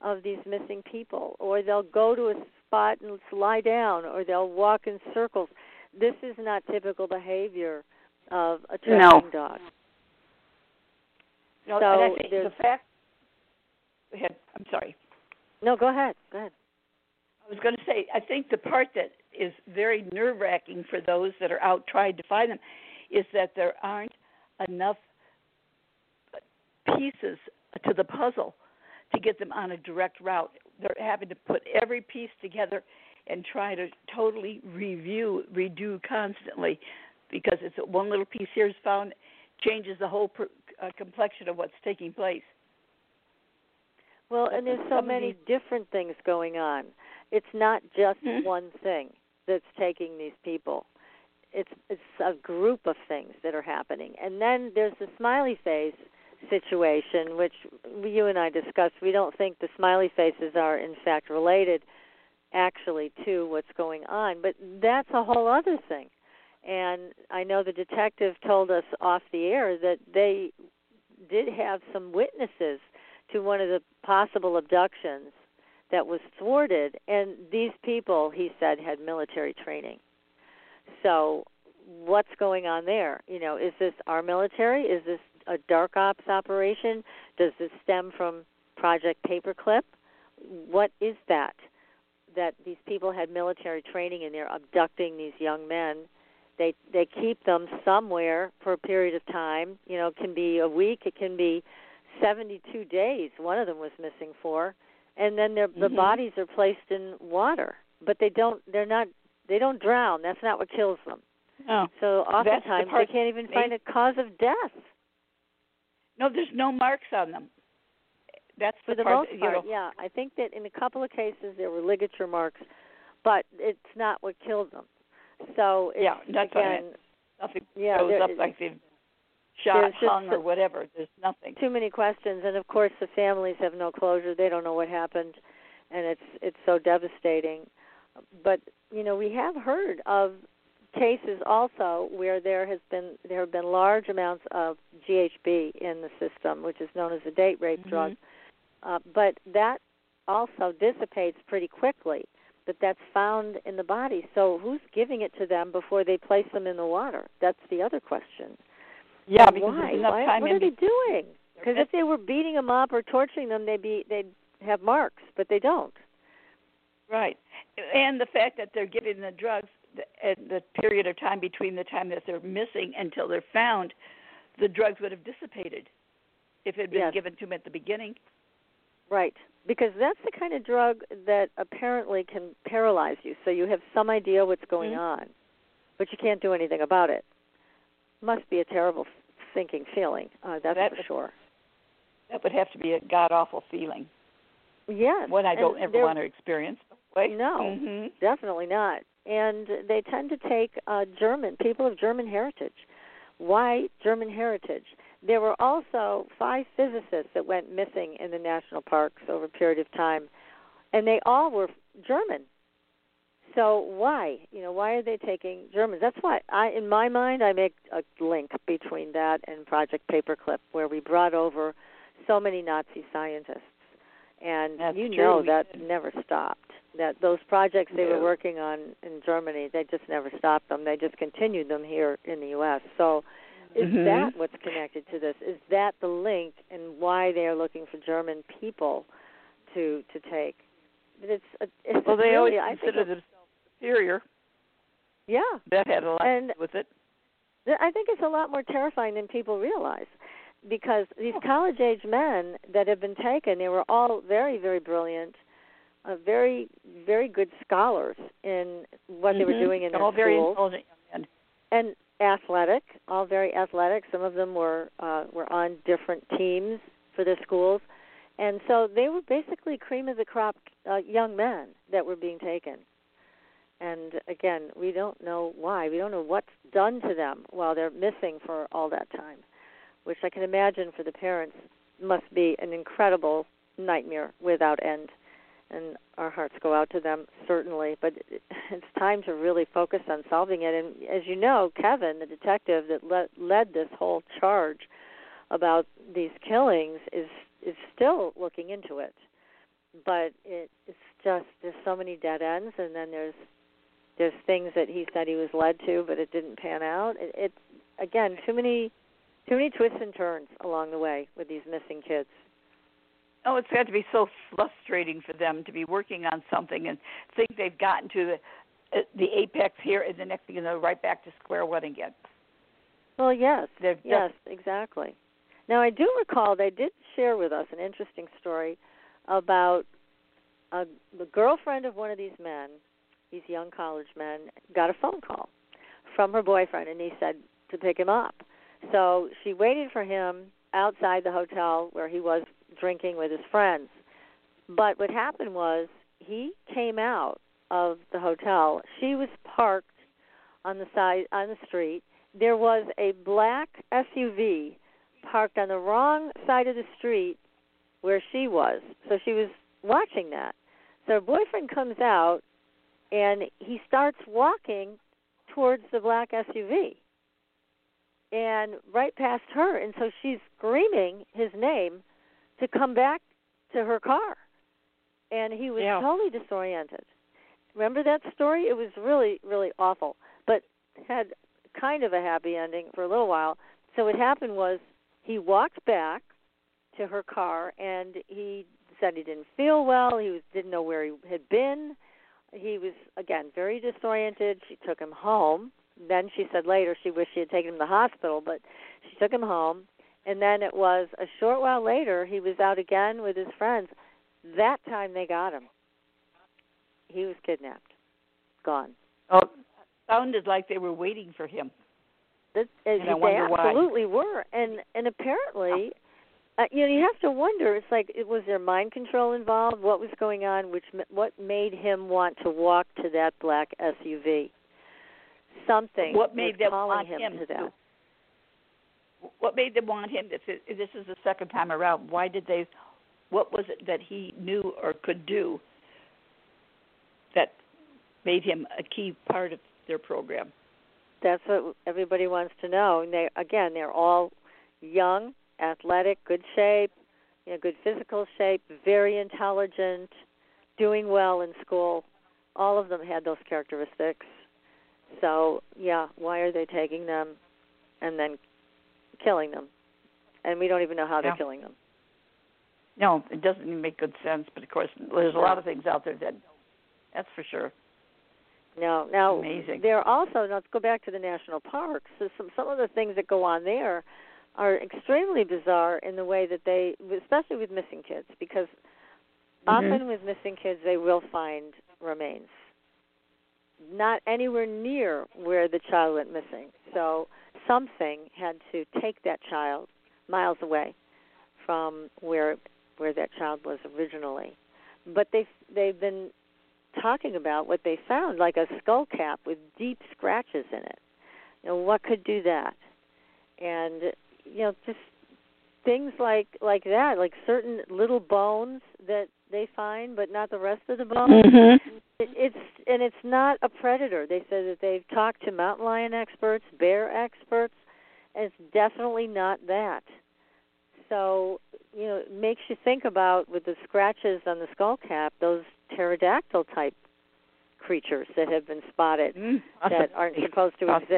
of these missing people, or they'll go to a spot and lie down, or they'll walk in circles. This is not typical behavior of a tracking no. dog. No, so and I think the fact. Go ahead. I'm sorry. No, go ahead. Go ahead. I was going to say, I think the part that is very nerve wracking for those that are out trying to find them is that there aren't enough pieces to the puzzle to get them on a direct route. They're having to put every piece together and try to totally review, redo constantly because it's one little piece here is found changes the whole per, uh, complexion of what's taking place. Well, and there's so many different things going on. It's not just mm-hmm. one thing that's taking these people. It's it's a group of things that are happening. And then there's the smiley face situation, which you and I discussed. We don't think the smiley faces are in fact related actually to what's going on, but that's a whole other thing. And I know the detective told us off the air that they did have some witnesses to one of the possible abductions that was thwarted. And these people he said had military training. So what's going on there? You know is this our military? Is this a dark ops operation? Does this stem from project paperclip? What is that that these people had military training and they're abducting these young men they they keep them somewhere for a period of time. You know it can be a week it can be 72 days one of them was missing for and then their mm-hmm. the bodies are placed in water but they don't they're not they don't drown that's not what kills them. Oh, so oftentimes the they can't even find a cause of death. No there's no marks on them. That's for the, the part most part you know, yeah. I think that in a couple of cases there were ligature marks but it's not what killed them so it's, yeah that's again nothing yeah, goes there, up like they've shot, hung, or whatever. There's nothing. Too many questions, and of course the families have no closure. They don't know what happened, and it's it's so devastating. But you know we have heard of cases also where there has been there have been large amounts of GHB in the system, which is known as a date rape mm-hmm. drug. Uh, but that also dissipates pretty quickly. But that's found in the body. So who's giving it to them before they place them in the water? That's the other question. Yeah, because why? why? what are they doing? Because if they were beating them up or torturing them, they'd be they'd have marks, but they don't. Right, and the fact that they're giving the drugs and the period of time between the time that they're missing until they're found, the drugs would have dissipated if it had been Yes. given to them at the beginning. Right, because that's the kind of drug that apparently can paralyze you. So you have some idea what's going Mhm. on, but you can't do anything about it. Must be a terrible thinking feeling. Uh, that's That- for sure. That would have to be a god awful feeling. Yes. One I and don't ever there- want to experience. Right? No. hmm Definitely not. and they tend to take uh, German people of German heritage. Why German heritage? There were also five physicists that went missing in the national parks over a period of time, and they all were German. So why, you know, why are they taking Germans? That's why I, in my mind, I make a link between that and Project Paperclip, where we brought over so many Nazi scientists, and That's you true. know We that did. never stopped. That those projects they were working on in Germany, they just never stopped them. They just continued them here in the U.S. So, is Mhm. that what's connected to this? Is that the link and why they are looking for German people to to take? It's, a, it's Well, they really, always consider themselves superior. yeah, That had a lot And- to do with it. I think it's a lot more terrifying than people realize because these college age men that have been taken, they were all very, very brilliant, uh, very, very good scholars in what they were Mhm. doing in their all very schools, intelligent young men. and athletic, all very athletic. Some of them were uh, were on different teams for their schools, and so they were basically cream of the crop uh, young men that were being taken. And again, we don't know why. We don't know what's done to them while they're missing for all that time, which I can imagine for the parents must be an incredible nightmare without end. And our hearts go out to them certainly, but it's time to really focus on solving it. And as you know, Kevin, the detective that led, led this whole charge about these killings, is is still looking into it. But it, it's just there's so many dead ends, and then there's there's things that he said he was led to, but it didn't pan out. It, it's again too many too many twists and turns along the way with these missing kids. Oh, it's got to be so frustrating for them to be working on something and think they've gotten to the uh, the apex here, and the next thing you know, right back to square one again. Well, yes, They've just- yes, exactly. Now I do recall they did share with us an interesting story about a, the girlfriend of one of these men, these young college men, got a phone call from her boyfriend, and he said to pick him up. So she waited for him outside the hotel where he was drinking with his friends. But what happened was he came out of the hotel. She was parked on the side on the street. There was a black SUV parked on the wrong side of the street where she was. So she was watching that. So her boyfriend comes out and he starts walking towards the black SUV and right past her and so she's screaming his name to come back to her car. And he was Yeah. totally disoriented. Remember that story? It was really really awful but had kind of a happy ending for a little while. So what happened was he walked back to her car and he said he didn't feel well. He was, didn't know where he had been. He was again very disoriented. She took him home. Then she said later she wished she had taken him to the hospital but she took him home and then it was a short while later he was out again with his friends. That time they got him. He was kidnapped. Gone. Oh, sounded like they were waiting for him. that, uh, And I they wonder why. absolutely were. And and apparently uh, you know you have to wonder it's like it was there mind control involved? What was going on which what made him want to walk to that black SUV something What made was them calling want him, him to that What made them want him? This is, this is the second time around. Why did they? What was it that he knew or could do that made him a key part of their program? that's what everybody wants to know and they again they're all young athletic good shape you know good physical shape very intelligent doing well in school all of them had those characteristics so yeah why are they taking them and then killing them and we don't even know how they're Yeah. killing them No, it doesn't even make good sense. But of course, there's a lot of things out there that that's for sure. No, now Amazing. there are also. Now let's go back to the national parks. So some some of the things that go on there are extremely bizarre in the way that they, especially with missing kids, because Mm-hmm. often with missing kids they will find remains, not anywhere near where the child went missing. So something had to take that child miles away from where where that child was originally. But they've they've been talking about what they found, like a skull cap with deep scratches in it. You know, what could do that? And you know, just things like like that, like certain little bones that they find, but not the rest of the bones. Mm-hmm. It, it's and it's not a predator. They said that they've talked to mountain lion experts, bear experts, and it's definitely not that. So you know, it makes you think about with the scratches on the skull cap, those pterodactyl type creatures that have been spotted mm, that aren't supposed to exist.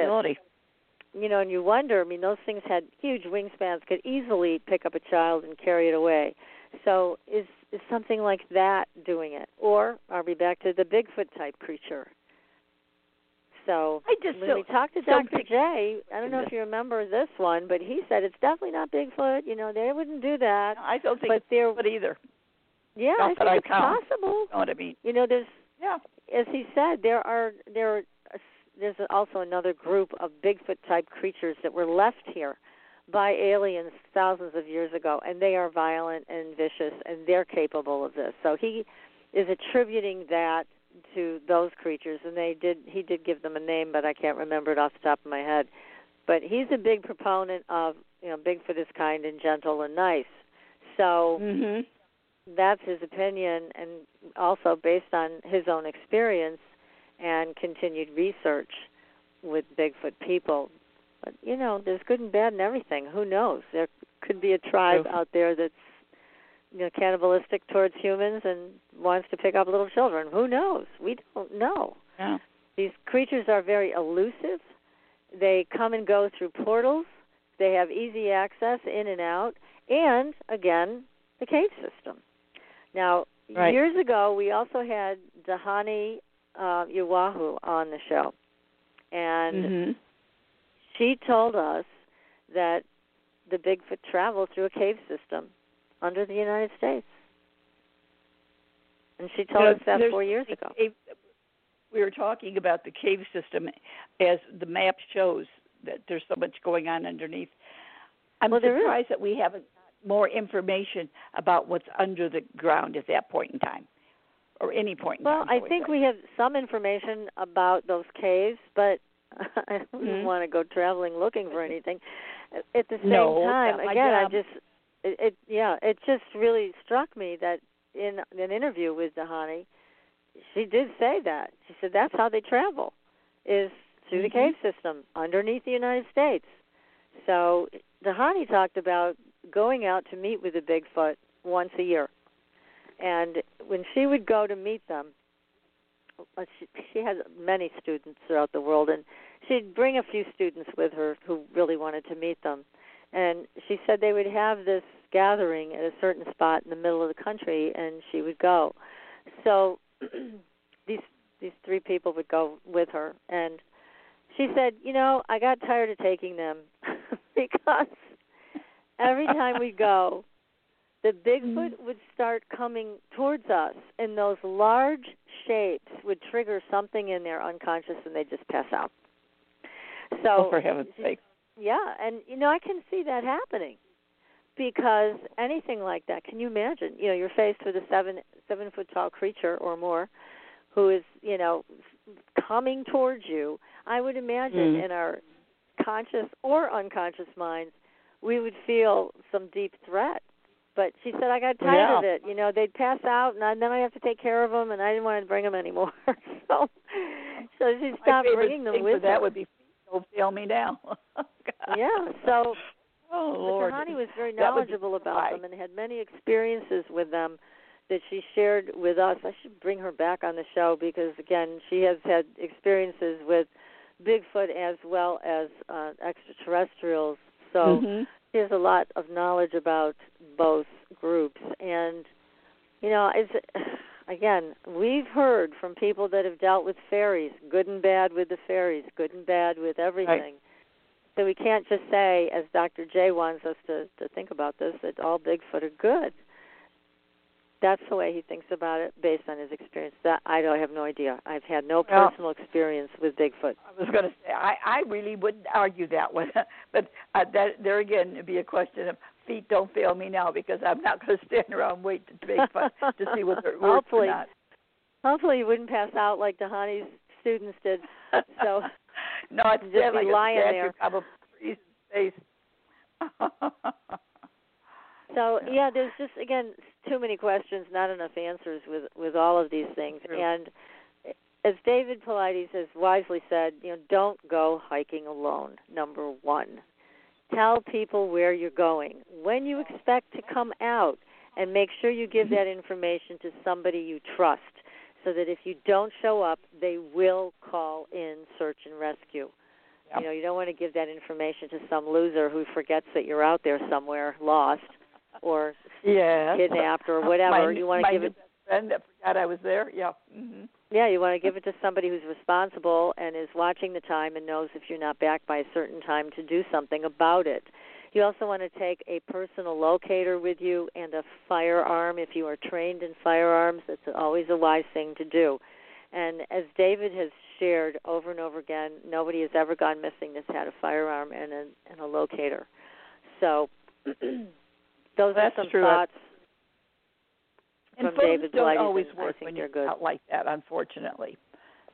You know, and you wonder. I mean, those things had huge wingspans, could easily pick up a child and carry it away. So, is is something like that doing it, or are we back to the Bigfoot type creature? So I just when we talked to Dr. J, I don't know if you remember this one, but he said it's definitely not Bigfoot. You know, they wouldn't do that. I don't think but there, but either. Yeah, not I think I it's count. possible. You know what I mean? You know, there's yeah. As he said, there are there are, there's also another group of Bigfoot type creatures that were left here by aliens thousands of years ago, and they are violent and vicious, and they're capable of this. So he is attributing that to those creatures, and they did. He did give them a name, but I can't remember it off the top of my head. But he's a big proponent of you know Bigfoot is kind and gentle and nice. So mm-hmm. that's his opinion, and also based on his own experience and continued research with Bigfoot people. But you know, there's good and bad in everything. Who knows? There could be a tribe True. out there that's you know cannibalistic towards humans and wants to pick up little children. Who knows? We don't know. Yeah. These creatures are very elusive. They come and go through portals. They have easy access in and out, and again, the cave system. Now, Right. years ago, we also had Dhyani uh, Ywahoo on the show, and mm-hmm. She told us that the Bigfoot traveled through a cave system under the United States. And she told know, us that four years a ago. cave- we were talking about the cave system as the map shows that there's so much going on underneath. I'm Well, surprised that we haven't got more information about what's under the ground at that point in time, or any point in Well, time. Well, I think we have some information about those caves, but I don't Mhm. want to go traveling looking for anything. At the same No, time, again, I just it, it yeah, it just really struck me that in an interview with Dhyani, she did say that. She said that's how they travel is through the Mhm. cave system underneath the United States. So Dhyani talked about going out to meet with the Bigfoot once a year. And when she would go to meet them, Uh, she, she had many students throughout the world, and she'd bring a few students with her who really wanted to meet them. And she said they would have this gathering at a certain spot in the middle of the country, and she would go. So these these three people would go with her, and she said, "You know, I got tired of taking them because every time we go, the Bigfoot mm-hmm. would start coming towards us, and those large shapes would trigger something in their unconscious, and they just pass out. So, oh, for heaven's sake. yeah, and you know I can see that happening because anything like that. Can you imagine? You know, you're faced with a seven seven foot tall creature or more who is you know coming towards you. I would imagine Mm. in our conscious or unconscious minds, we would feel some deep threat. But she said I got tired Yeah. of it. You know, they'd pass out, and I, then I'd have to take care of them, and I didn't want to bring them anymore. so, so she stopped bringing them with for that would be don't fail me now. Yeah. So Oh Lord. Dhyani was very That would be knowledgeable about them and had many experiences with them that she shared with us. I should bring her back on the show because again, she has had experiences with Bigfoot as well as uh, extraterrestrials. So Mhm. Has a lot of knowledge about both groups and you know, it's again, we've heard from people that have dealt with fairies, good and bad with the fairies, good and bad with everything. So we can't just say, as Dr. J wants us to, to think about this, that all Bigfoot are good. That's the way he thinks about it based on his experience. That I don't I have no idea. I've had no Well- personal experience with Bigfoot. I was going to say I, I really wouldn't argue that one, but uh, that there again it'd be a question of feet don't fail me now because I'm not going to stand around and wait to Bigfoot to see whether it works Hopefully. or not. hopefully you wouldn't pass out like Dhyani's students did. So no, it's just dead be like lying a there. Probably face. so yeah, there's just again too many questions, not enough answers with with all of these things. True. And as David Paulides has wisely said, you know, don't go hiking alone. Number one, tell people where you're going, when you expect to come out, and make sure you give that information to somebody you trust, so that if you don't show up, they will call in search and rescue. You know, you don't want to give that information to some loser who forgets that you're out there somewhere lost or yes. kidnapped or whatever. My, you want to give it friend that forgot I was there. Yeah. hmm yeah, you want to give it to somebody who's responsible and is watching the time and knows if you're not back by a certain time to do something about it. You also want to take a personal locator with you and a firearm if you are trained in firearms. That's always a wise thing to do. And as David has shared over and over again, nobody has ever gone missing that's had a firearm and a, and a locator. So those That's are some true. thoughts And from phones David don't always work when you're good. out like that. Unfortunately,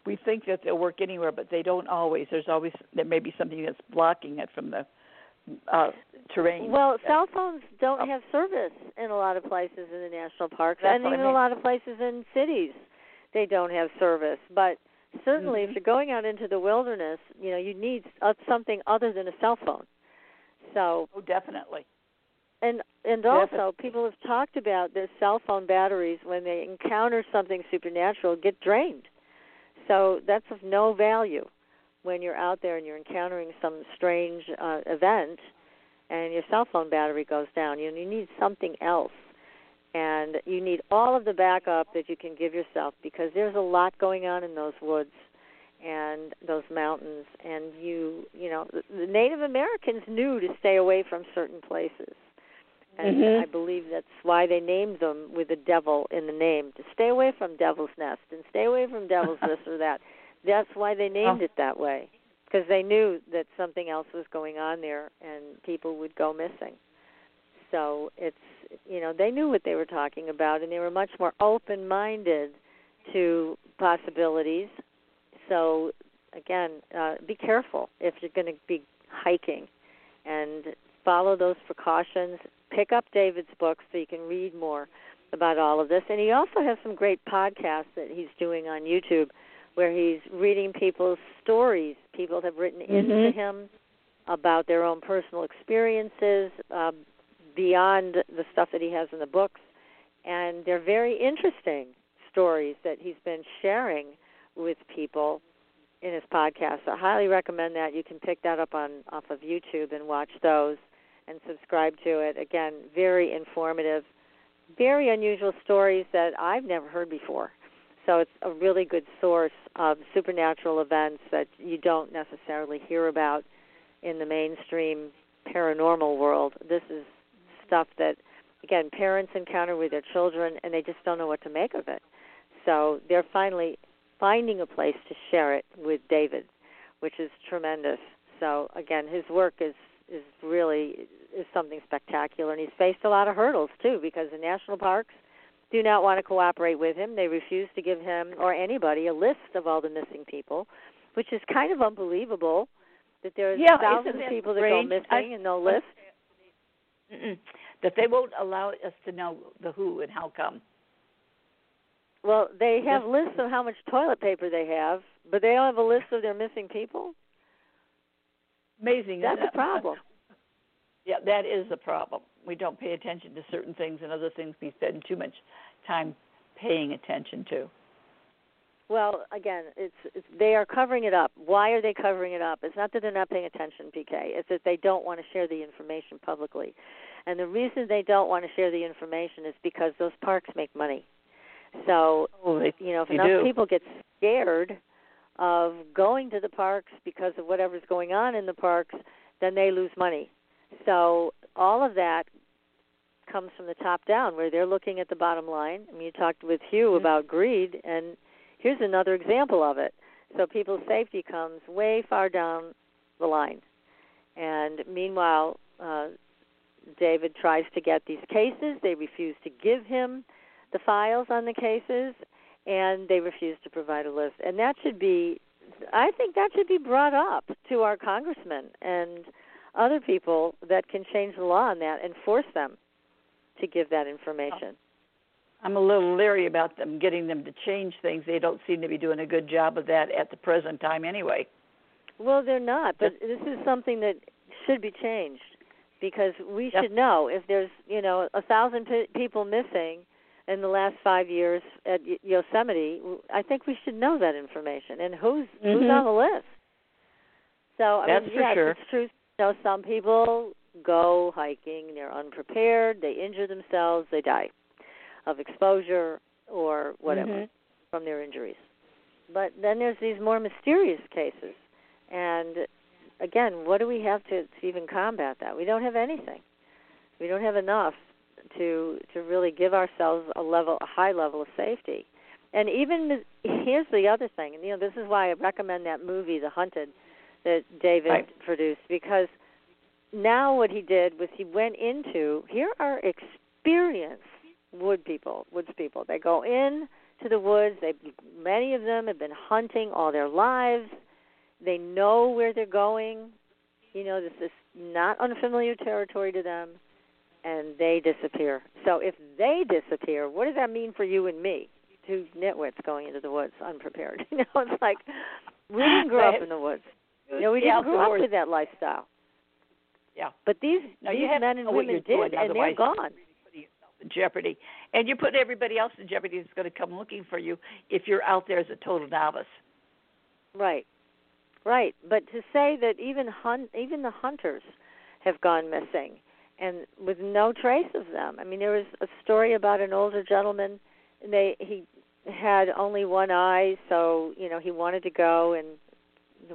we think that they'll work anywhere, but they don't always. There's always there may be something that's blocking it from the uh terrain. Well, cell phones don't Oh. have service in a lot of places in the national parks, That's and what I even mean. a lot of places in cities, they don't have service. But certainly, Mhm. if you're going out into the wilderness, you know you need uh, something other than a cell phone. So, oh, definitely. And and also, people have talked about their cell phone batteries when they encounter something supernatural get drained. So that's of no value when you're out there and you're encountering some strange uh, event and your cell phone battery goes down. You you need something else. And you need all of the backup that you can give yourself because there's a lot going on in those woods and those mountains and you you know the Native Americans knew to stay away from certain places. And Mhm. I believe that's why they named them with the devil in the name to stay away from devil's nest and stay away from devil's this or that. That's why they named Oh. it that way because they knew that something else was going on there and people would go missing. So it's you know they knew what they were talking about and they were much more open-minded to possibilities. So again, uh, be careful if you're going to be hiking and follow those precautions. Pick up David's books so you can read more about all of this. And he also has some great podcasts that he's doing on YouTube where he's reading people's stories. People have written into Mhm. him about their own personal experiences uh, beyond the stuff that he has in the books. And they're very interesting stories that he's been sharing with people in his podcast. I highly recommend that. You can pick that up on off of YouTube and watch those and subscribe to it. Again, very informative, very unusual stories that I've never heard before. So it's a really good source of supernatural events that you don't necessarily hear about in the mainstream paranormal world. This is stuff that again parents encounter with their children and they just don't know what to make of it. So they're finally finding a place to share it with David, which is tremendous. So again, his work is is really is something spectacular, and he's faced a lot of hurdles too because the national parks do not want to cooperate with him. They refuse to give him or anybody a list of all the missing people, which is kind of unbelievable that there's Yeah, thousands of people that go missing I- and no list. Mm-mm. That they won't allow us to know the who and how come. Well, they have lists of how much toilet paper they have, but they don't have a list of their missing people. Amazing. That's a problem. Yeah, that is a problem. We don't pay attention to certain things, and other things we spend too much time paying attention to. Well, again, it's, it's they are covering it up. Why are they covering it up? It's not that they're not paying attention, PK. It's that they don't want to share the information publicly. And the reason they don't want to share the information is because those parks make money. So, Oh, they, you know, if enough do. people get scared of going to the parks because of whatever's going on in the parks, then they lose money. So, all of that comes from the top down where they're looking at the bottom line. I mean, you talked with Hugh Mhm. about greed and here's another example of it. So people's safety comes way far down the line. And meanwhile, uh, David tries to get these cases. They refuse to give him the files on the cases. And they refuse to provide a list. And that should be, I think that should be brought up to our congressmen and other people that can change the law on that and force them to give that information. I'm a little leery about them getting them to change things. They don't seem to be doing a good job of that at the present time anyway. Well, they're not, but this is something that should be changed because we yep. should know if there's, you know, a thousand p- people missing in the last five years at Yosemite. I think we should know that information and who's mm-hmm. who's on the list. So I That's mean, for yes, sure. it's true. You know, some people go hiking, they're unprepared, they injure themselves, they die of exposure or whatever mm-hmm. from their injuries. But then there's these more mysterious cases. And again, what do we have to, to even combat that? We don't have anything. We don't have enough to to really give ourselves a level a high level of safety. And even here's the other thing, and you know this is why I recommend that movie The Hunted that David right. produced because now what he did was he went into here are experienced wood people, woods people. They go in to the woods. They many of them have been hunting all their lives. They know where they're going. You know, this is not unfamiliar territory to them, and they disappear. So if they disappear, what does that mean for you and me, two nitwits going into the woods unprepared? You know, it's like we didn't grow up in the woods. You know, we didn't grow up with that lifestyle. Yeah. But these no, these men and women did, and they're gone. In jeopardy, and you put everybody else in jeopardy that's going to come looking for you if you're out there as a total novice. Right, right. But to say that even hunt, even the hunters have gone missing, and with no trace of them. I mean, there was a story about an older gentleman. And they he had only one eye, so you know he wanted to go and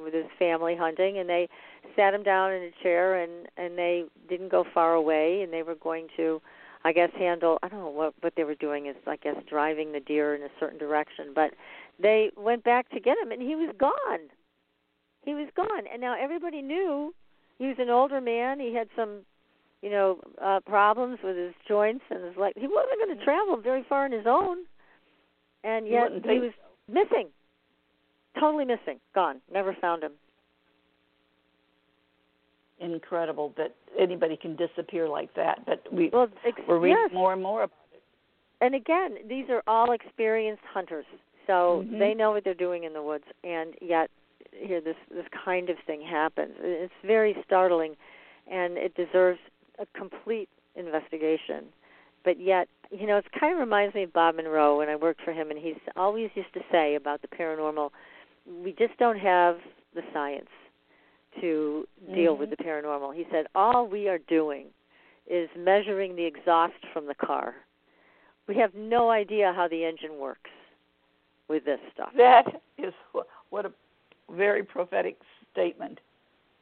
with his family hunting, and they sat him down in a chair and and they didn't go far away, and they were going to I guess handle I don't know what what they were doing is I guess driving the deer in a certain direction, but they went back to get him and he was gone. He was gone, and now everybody knew he was an older man. He had some, you know, uh problems with his joints and his leg. He wasn't going to travel very far on his own, and yet he was missing, totally missing, gone, never found him incredible that anybody can disappear like that. But we well, ex- we're reading yes. more and more about it. And again, these are all experienced hunters, so mm-hmm. they know what they're doing in the woods, and yet here this this kind of thing happens. It's very startling, and it deserves a complete investigation. But yet, you know, it kind of reminds me of Bob Monroe when I worked for him, and he's always used to say about the paranormal, we just don't have the science to deal mm-hmm. with the paranormal. He said, All we are doing is measuring the exhaust from the car. We have no idea how the engine works with this stuff. That is what a very prophetic statement.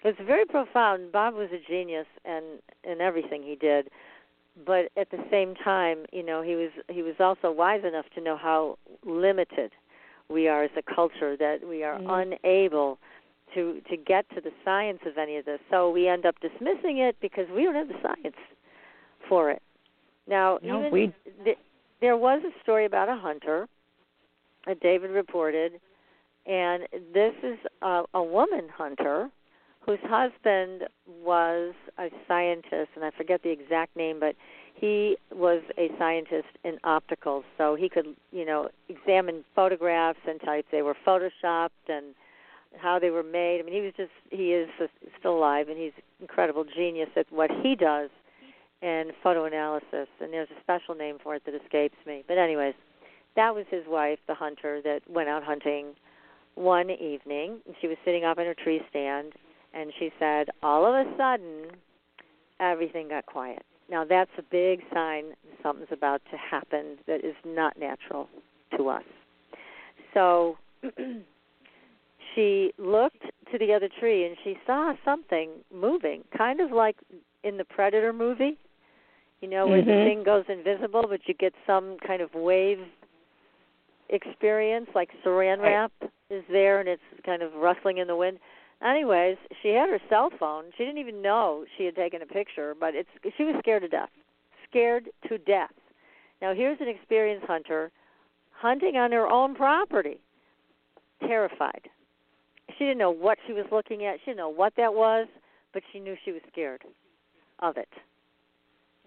It's very profound. Bob was a genius and in everything he did, but at the same time, you know, he was he was also wise enough to know how limited we are as a culture that we are mm-hmm. unable to to get to the science of any of this. So we end up dismissing it because we don't have the science for it. Now, no, even we... th- there was a story about a hunter that David reported, and this is a, a woman hunter whose husband was a scientist, and I forget the exact name, but he was a scientist in opticals, so he could, you know, examine photographs and type they were photoshopped and how they were made. I mean, he was just he is still alive, and he's incredible genius at what he does in photo analysis. And there's a special name for it that escapes me. But anyways, that was his wife, the hunter, that went out hunting one evening. And she was sitting up in her tree stand, and she said, all of a sudden, everything got quiet. Now that's a big sign something's about to happen that is not natural to us. So she looked to the other tree and she saw something moving, kind of like in the Predator movie. You know, where mm-hmm. the thing goes invisible, but you get some kind of wave experience, like Saran wrap is there and it's kind of rustling in the wind. Anyways, she had her cell phone. She didn't even know she had taken a picture, but it's she was scared to death. Scared to death. Now here's an experienced hunter hunting on her own property, terrified. She didn't know what she was looking at. She didn't know what that was, but she knew she was scared of it.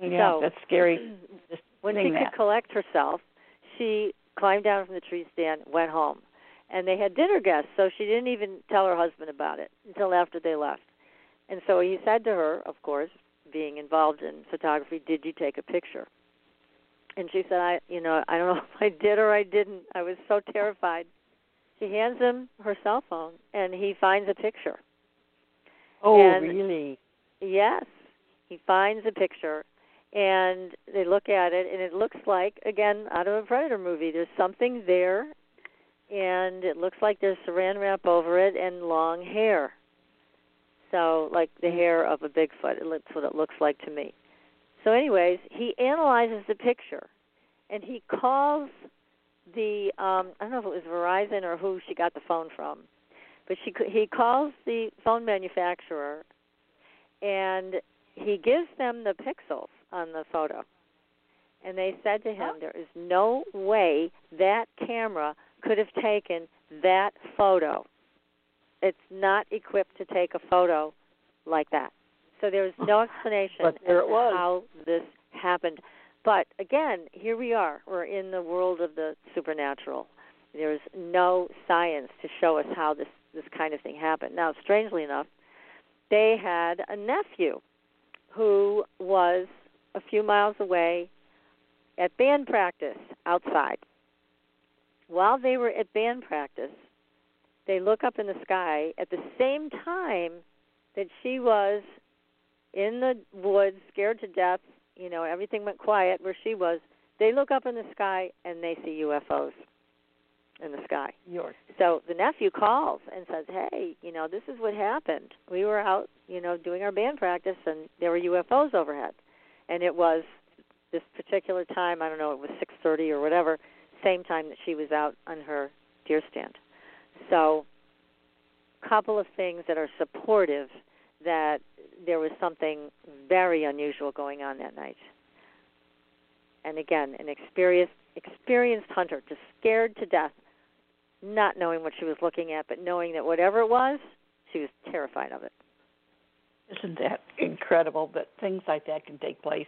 Yeah, so, that's scary. when she that. could collect herself, she climbed down from the tree stand, went home, and they had dinner guests. So she didn't even tell her husband about it until after they left. And so he said to her, of course, being involved in photography, "Did you take a picture?" And she said, "I, you know, I don't know if I did or I didn't. I was so terrified." She hands him her cell phone, and he finds a picture. Oh, and really? Yes, he finds a picture, and they look at it, and it looks like again out of a predator movie. There's something there, and it looks like there's saran wrap over it and long hair. So, like the hair of a Bigfoot, that's what it looks like to me. So, anyways, he analyzes the picture, and he calls the um I don't know if it was Verizon or who she got the phone from, but she he calls the phone manufacturer, and he gives them the pixels on the photo, and they said to him, "There is no way that camera could have taken that photo. It's not equipped to take a photo like that." So there's no explanation there it was. how this happened. But again, here we are. We're in the world of the supernatural. There's no science to show us how this this kind of thing happened. Now, strangely enough, they had a nephew who was a few miles away at band practice outside. While they were at band practice, they look up in the sky at the same time that she was in the woods, scared to death. You know, everything went quiet where she was. They look up in the sky and they see UFOs in the sky. Yours. So the nephew calls and says, "Hey, you know, this is what happened. We were out, you know, doing our band practice, and there were UFOs overhead, and it was this particular time. I don't know, it was 6:30 or whatever, same time that she was out on her deer stand. So, a couple of things that are supportive that there was something very unusual going on that night. And again, an experienced experienced hunter, just scared to death, not knowing what she was looking at, but knowing that whatever it was, she was terrified of it. Isn't that incredible that things like that can take place?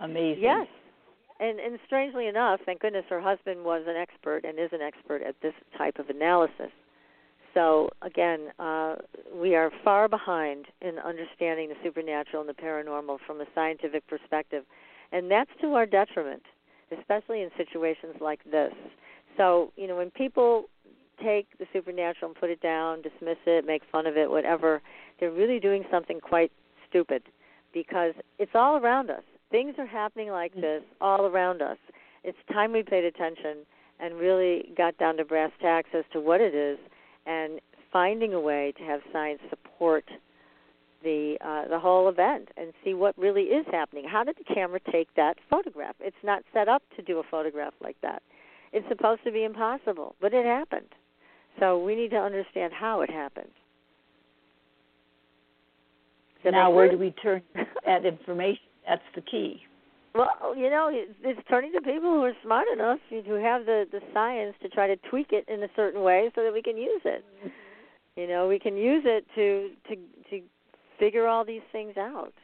Amazing. Yes. And and strangely enough, thank goodness her husband was an expert and is an expert at this type of analysis. So again, uh, we are far behind in understanding the supernatural and the paranormal from a scientific perspective, and that's to our detriment, especially in situations like this. So you know, when people take the supernatural and put it down, dismiss it, make fun of it, whatever, they're really doing something quite stupid because it's all around us. Things are happening like this all around us. It's time we paid attention and really got down to brass tacks as to what it is and finding a way to have science support the uh, the whole event and see what really is happening. How did the camera take that photograph? It's not set up to do a photograph like that. It's supposed to be impossible, but it happened. So we need to understand how it happened. Now, where do we turn that information? That's the key. Well, you know, it's turning to people who are smart enough who have the the science to try to tweak it in a certain way so that we can use it. Mm-hmm. You know, we can use it to to to figure all these things out.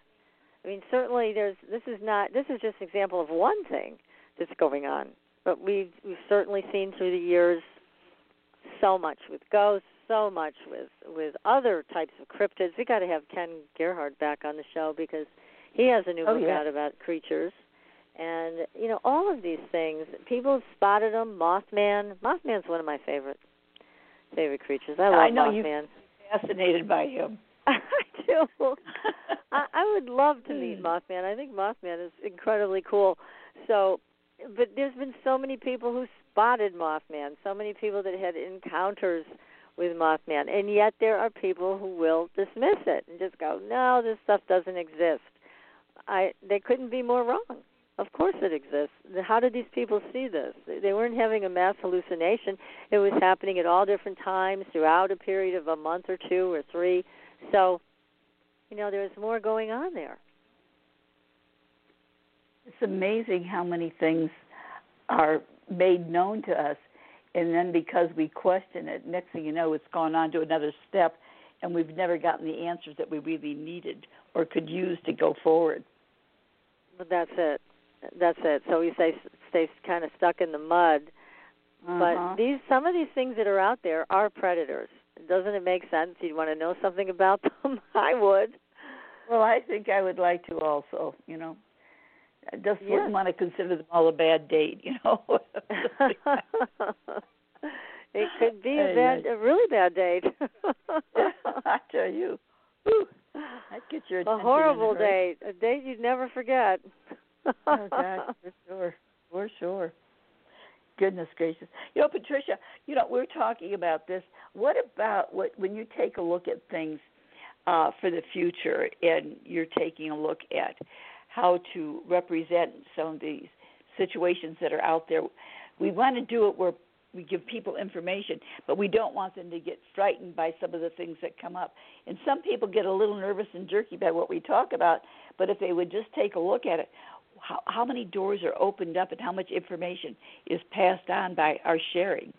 I mean, certainly there's this is not this is just an example of one thing that's going on, but we've we've certainly seen through the years so much with ghosts, so much with with other types of cryptids. We got to have Ken Gerhard back on the show because he has a new oh, book yeah. out about creatures. And you know all of these things, people have spotted them. Mothman, Mothman's one of my favorite favorite creatures. I love I know Mothman. You're fascinated by him. I do. I, I would love to meet hmm. Mothman. I think Mothman is incredibly cool. So, but there's been so many people who spotted Mothman, so many people that had encounters with Mothman, and yet there are people who will dismiss it and just go, "No, this stuff doesn't exist." I they couldn't be more wrong. Of course it exists. How did these people see this? They weren't having a mass hallucination. It was happening at all different times throughout a period of a month or two or three. So, you know, there's more going on there. It's amazing how many things are made known to us, and then because we question it, next thing you know, it's gone on to another step, and we've never gotten the answers that we really needed or could use to go forward. But that's it. That's it. So we say stay kind of stuck in the mud. Uh-huh. But these some of these things that are out there are predators. Doesn't it make sense? You'd want to know something about them. I would. Well, I think I would like to also. You know, I just Yeah. wouldn't want to consider them all a bad date. You know. it could be a bad, a really bad date. I tell you, Whew. I'd get your a horrible date, a date you'd never forget. oh gosh, for sure, for sure. Goodness gracious, you know, Patricia, you know, we're talking about this. What about what when you take a look at things uh, for the future, and you're taking a look at how to represent some of these situations that are out there? We want to do it where we give people information, but we don't want them to get frightened by some of the things that come up. And some people get a little nervous and jerky by what we talk about, but if they would just take a look at it, how, how many doors are opened up and how much information is passed on by our sharing?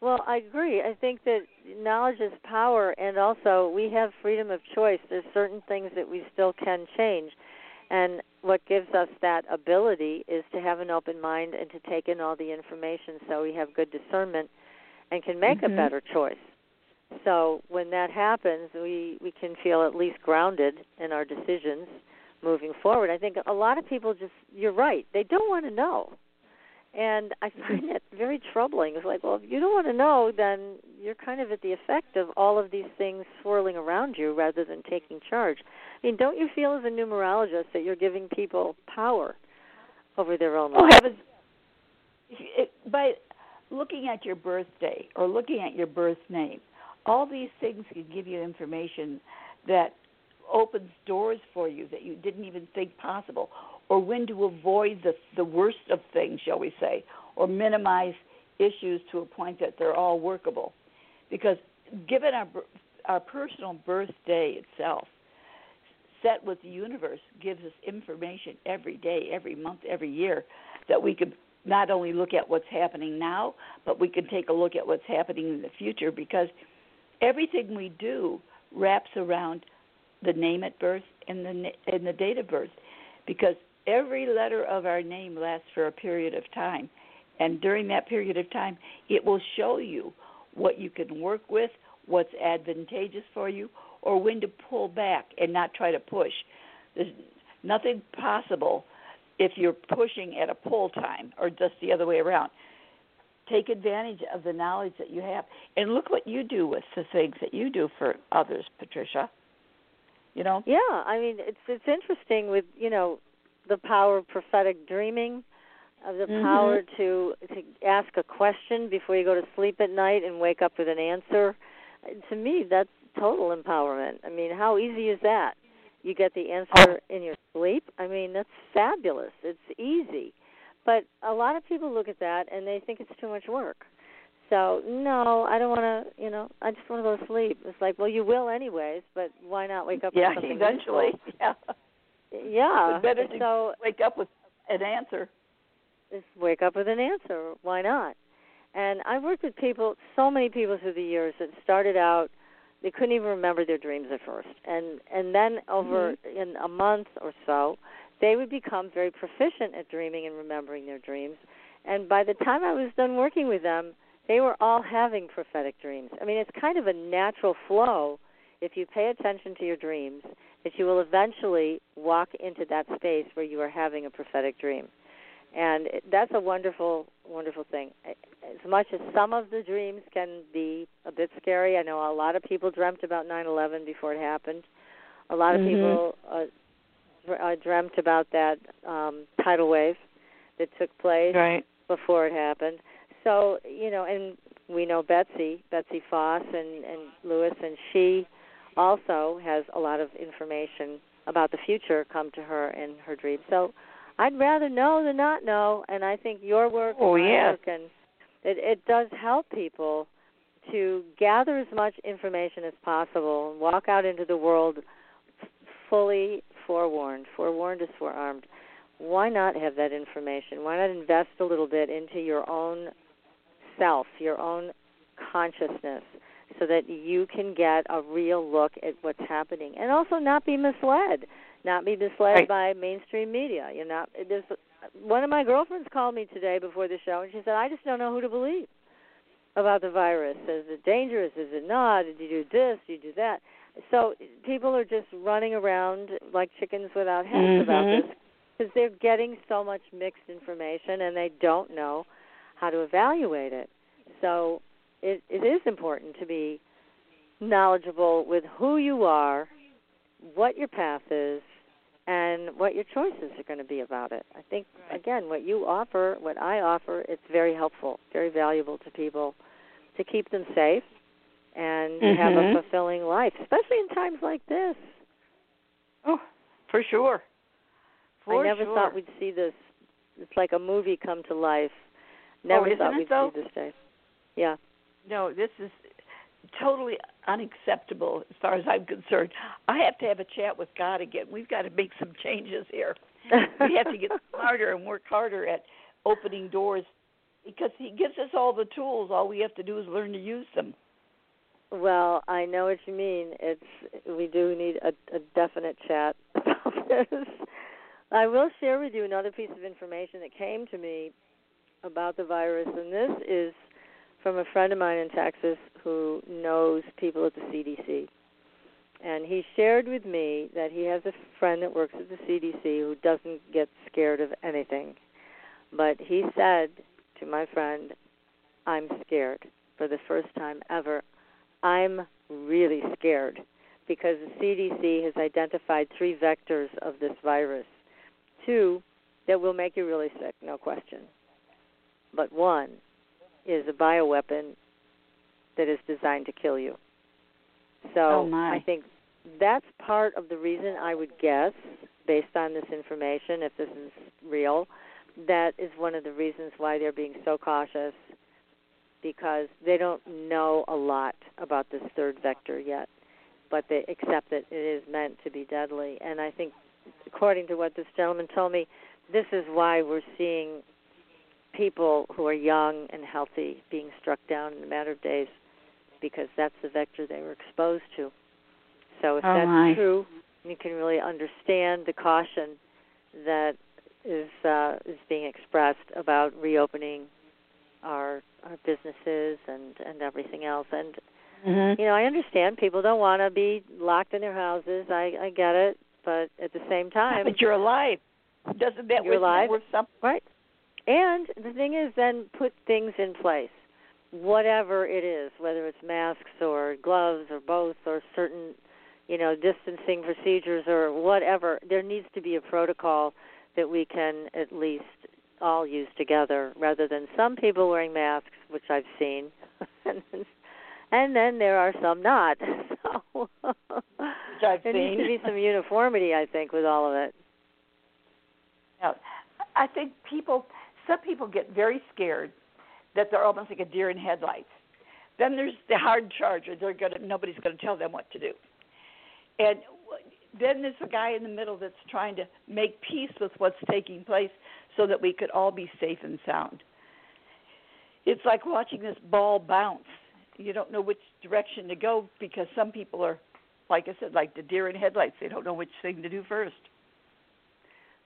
Well, I agree. I think that knowledge is power, and also we have freedom of choice. There's certain things that we still can change, and what gives us that ability is to have an open mind and to take in all the information, so we have good discernment and can make Mhm. a better choice. So when that happens, we we can feel at least grounded in our decisions moving forward. I think a lot of people just you're right. They don't want to know. And I find that very troubling. It's like, well, if you don't want to know, then you're kind of at the effect of all of these things swirling around you rather than taking charge. I mean, don't you feel as a numerologist that you're giving people power over their own Oh lives? heavens! It, by looking at your birthday or looking at your birth name, all these things can give you information that opens doors for you that you didn't even think possible, or when to avoid the the worst of things, shall we say, or minimize issues to a point that they're all workable. Because given our our personal birthday itself, set with the universe gives us information every day, every month, every year that we could not only look at what's happening now, but we can take a look at what's happening in the future because everything we do wraps around the name at birth and the and the date of birth because every letter of our name lasts for a period of time and during that period of time it will show you what you can work with, what's advantageous for you or when to pull back and not try to push. There's nothing possible if you're pushing at a pull time or just the other way around. Take advantage of the knowledge that you have and look what you do with the things that you do for others, Patricia. You know? Yeah, I mean, it's it's interesting with you know the power of prophetic dreaming, of the Mhm. power to to ask a question before you go to sleep at night and wake up with an answer. To me, that's total empowerment. I mean, how easy is that? You get the answer in your sleep. I mean, that's fabulous. It's easy. But a lot of people look at that and they think it's too much work. So no, I don't want to. You know, I just want to go to sleep. It's like, well, you will anyways, but why not wake up yeah, with something eventually. useful? Yeah. Yeah. But better to so wake up with an answer. just wake up with an answer. Why not? And I've worked with people, so many people through the years that started out, they couldn't even remember their dreams at first, and and then over mm-hmm. in a month or so, they would become very proficient at dreaming and remembering their dreams. And by the time I was done working with them, they were all having prophetic dreams. I mean, it's kind of a natural flow if you pay attention to your dreams that you will eventually walk into that space where you are having a prophetic dream and that's a wonderful wonderful thing as much as some of the dreams can be a bit scary i know a lot of people dreamt about 9/11 before it happened a lot of Mhm. people uh, uh dreamt about that um tidal wave that took place Right. before it happened so you know and we know Betsy Betsy Foss and and Lewis and she also has a lot of information about the future come to her in her dreams so I'd rather know than not know, and I think your work, Oh, and my yeah. work, and it, it does help people to gather as much information as possible and walk out into the world fully forewarned. Forewarned is forearmed. why not have that information? Why not invest a little bit into your own self, your own consciousness, so that you can get a real look at what's happening, and also not be misled, not be misled right. by mainstream media. You're not. There's one of my girlfriends called me today before the show, and she said, "I just don't know who to believe about the virus. Is it dangerous? Is it not? Did you do this? Did you do that?" So people are just running around like chickens without heads mm-hmm. about this because they're getting so much mixed information and they don't know how to evaluate it. So it, it is important to be knowledgeable with who you are, what your path is, and what your choices are going to be about it. I think again, what you offer, what I offer, it's very helpful, very valuable to people to keep them safe and mm-hmm. have a mm-hmm. fulfilling life, especially in times like this. Oh, for sure. For I never sure. thought we'd see this. It's like a movie come to life. Oh, Never oh, thought we'd though? see this day. Yeah. No, this is totally unacceptable as far as I'm concerned. I have to have a chat with God again. We've got to make some changes here. we have to get smarter and work harder at opening doors because He gives us all the tools. All we have to do is learn to use them. Well, I know what you mean. It's we do need a, a definite chat about this. I will share with you another piece of information that came to me about the virus, and this is from a friend of mine in Texas who knows people at the CDC. And he shared with me that he has a friend that works at the CDC who doesn't get scared of anything. But he said to my friend, I'm scared for the first time ever. I'm really scared because the CDC has identified three vectors of this virus. Two that will make you really sick, no question. But one is a bioweapon that is designed to kill you. So oh I think that's part of the reason I would guess, based on this information, if this is real, that is one of the reasons why they're being so cautious because they don't know a lot about this third vector yet, but they accept that it is meant to be deadly. And I think, according to what this gentleman told me, this is why we're seeing people who are young and healthy being struck down in a matter of days because that's the vector they were exposed to. So if oh that's my. true, you can really understand the caution that is uh, is being expressed about reopening our our businesses and and everything else. And mm-hmm. you know, I understand people don't want to be locked in their houses. I I get it, but at the same time, but you're alive. Doesn't that you're alive, worth something? Right. And the thing is, then put things in place, whatever it is, whether it's masks or gloves or both or certain, you know, distancing procedures or whatever. There needs to be a protocol that we can at least all use together, rather than some people wearing masks, which I've seen, and then there are some not. So there needs to be some uniformity, I think, with all of it. Yeah, I think people some people get very scared that they're almost like a deer in headlights. Then there's the hard charger. They're gonna nobody's gonna tell them what to do. And then there's a guy in the middle that's trying to make peace with what's taking place so that we could all be safe and sound. It's like watching this ball bounce. You don't know which direction to go because some people are, like I said, like the deer in headlights. They don't know which thing to do first.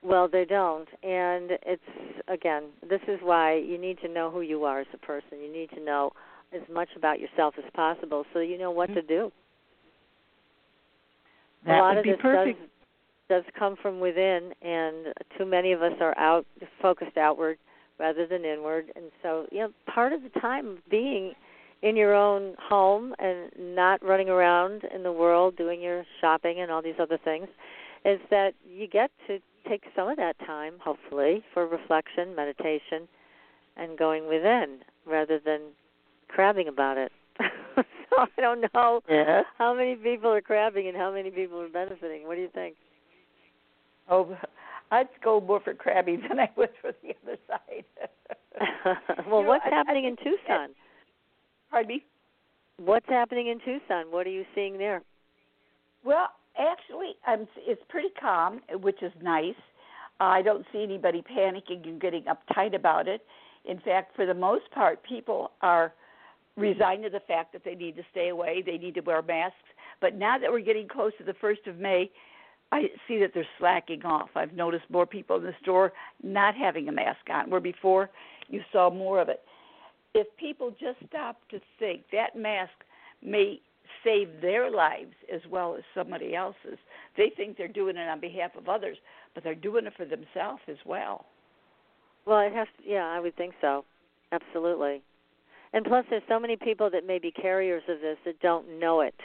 Well, they don't. And it's, again, this is why you need to know who you are as a person. You need to know as much about yourself as possible so you know what mm-hmm. to do. That a lot would of be this perfect. does, does come from within, and too many of us are out focused outward rather than inward. And so, you know, part of the time being in your own home and not running around in the world doing your shopping and all these other things is that you get to take some of that time, hopefully, for reflection, meditation, and going within rather than crabbing about it. so I don't know yeah. how many people are crabbing and how many people are benefiting. What do you think? Oh, I'd go more for crabbing than I would for the other side. well, you what's I, happening I in Tucson? Pardon me? What's happening in Tucson? What are you seeing there? Well, actually, I'm, it's pretty calm, which is nice. I don't see anybody panicking and getting uptight about it. In fact, for the most part, people are resigned to the fact that they need to stay away, they need to wear masks. But now that we're getting close to the 1st of May, I see that they're slacking off. I've noticed more people in the store not having a mask on, where before you saw more of it. If people just stop to think that mask may save their lives as well as somebody else's, they think they're doing it on behalf of others, but they're doing it for themselves as well. Well, it has. To, yeah, I would think so. Absolutely. And plus, there's so many people that may be carriers of this that don't know it.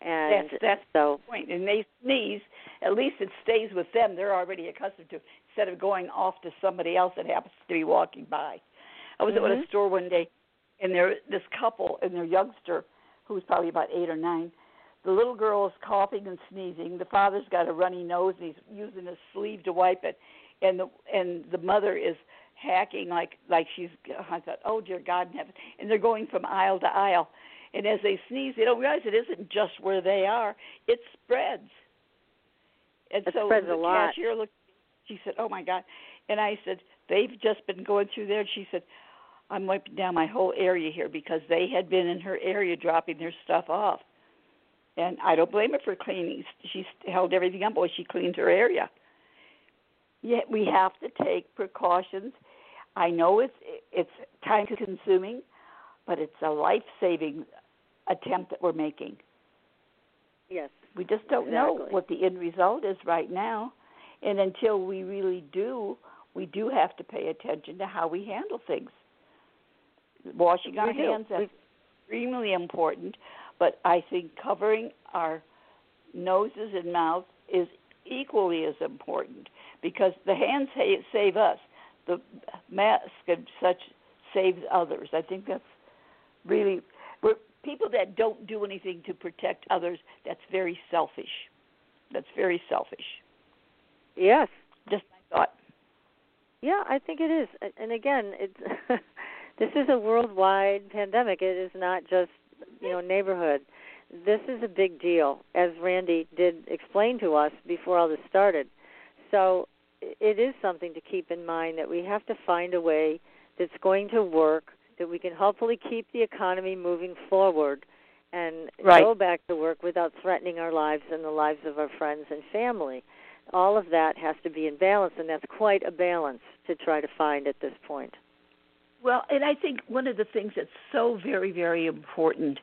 And that's that's so, the point. And they sneeze, at least it stays with them. They're already accustomed to it, instead of going off to somebody else that happens to be walking by. I was mm-hmm. at a store one day, and there this couple and their youngster, who was probably about eight or nine. The little girl is coughing and sneezing. The father's got a runny nose, and he's using his sleeve to wipe it, and the and the mother is hacking like like she's. I thought, oh dear God in heaven! And they're going from aisle to aisle, and as they sneeze, they don't realize it isn't just where they are; it spreads. And it so spreads the a lot. cashier looked. She said, "Oh my God!" And I said, "They've just been going through there." And she said, "I'm wiping down my whole area here because they had been in her area dropping their stuff off." And I don't blame her for cleaning. She held everything up while she cleaned her area. Yet we have to take precautions. I know it's it's time consuming, but it's a life saving attempt that we're making. Yes. We just don't exactly. know what the end result is right now. And until we really do, we do have to pay attention to how we handle things. Washing our hands is extremely important, but I think covering our noses and mouths is equally as important because the hands save us, the mask and such saves others. I think that's really we're, people that don't do anything to protect others. That's very selfish. That's very selfish. Yes. Just my thought. Yeah, I think it is. And again, it's this is a worldwide pandemic. It is not just you know neighborhood. This is a big deal, as Randy did explain to us before all this started. So it is something to keep in mind that we have to find a way that's going to work, that we can hopefully keep the economy moving forward and right. go back to work without threatening our lives and the lives of our friends and family. All of that has to be in balance, and that's quite a balance to try to find at this point. Well, and I think one of the things that's so very, very important,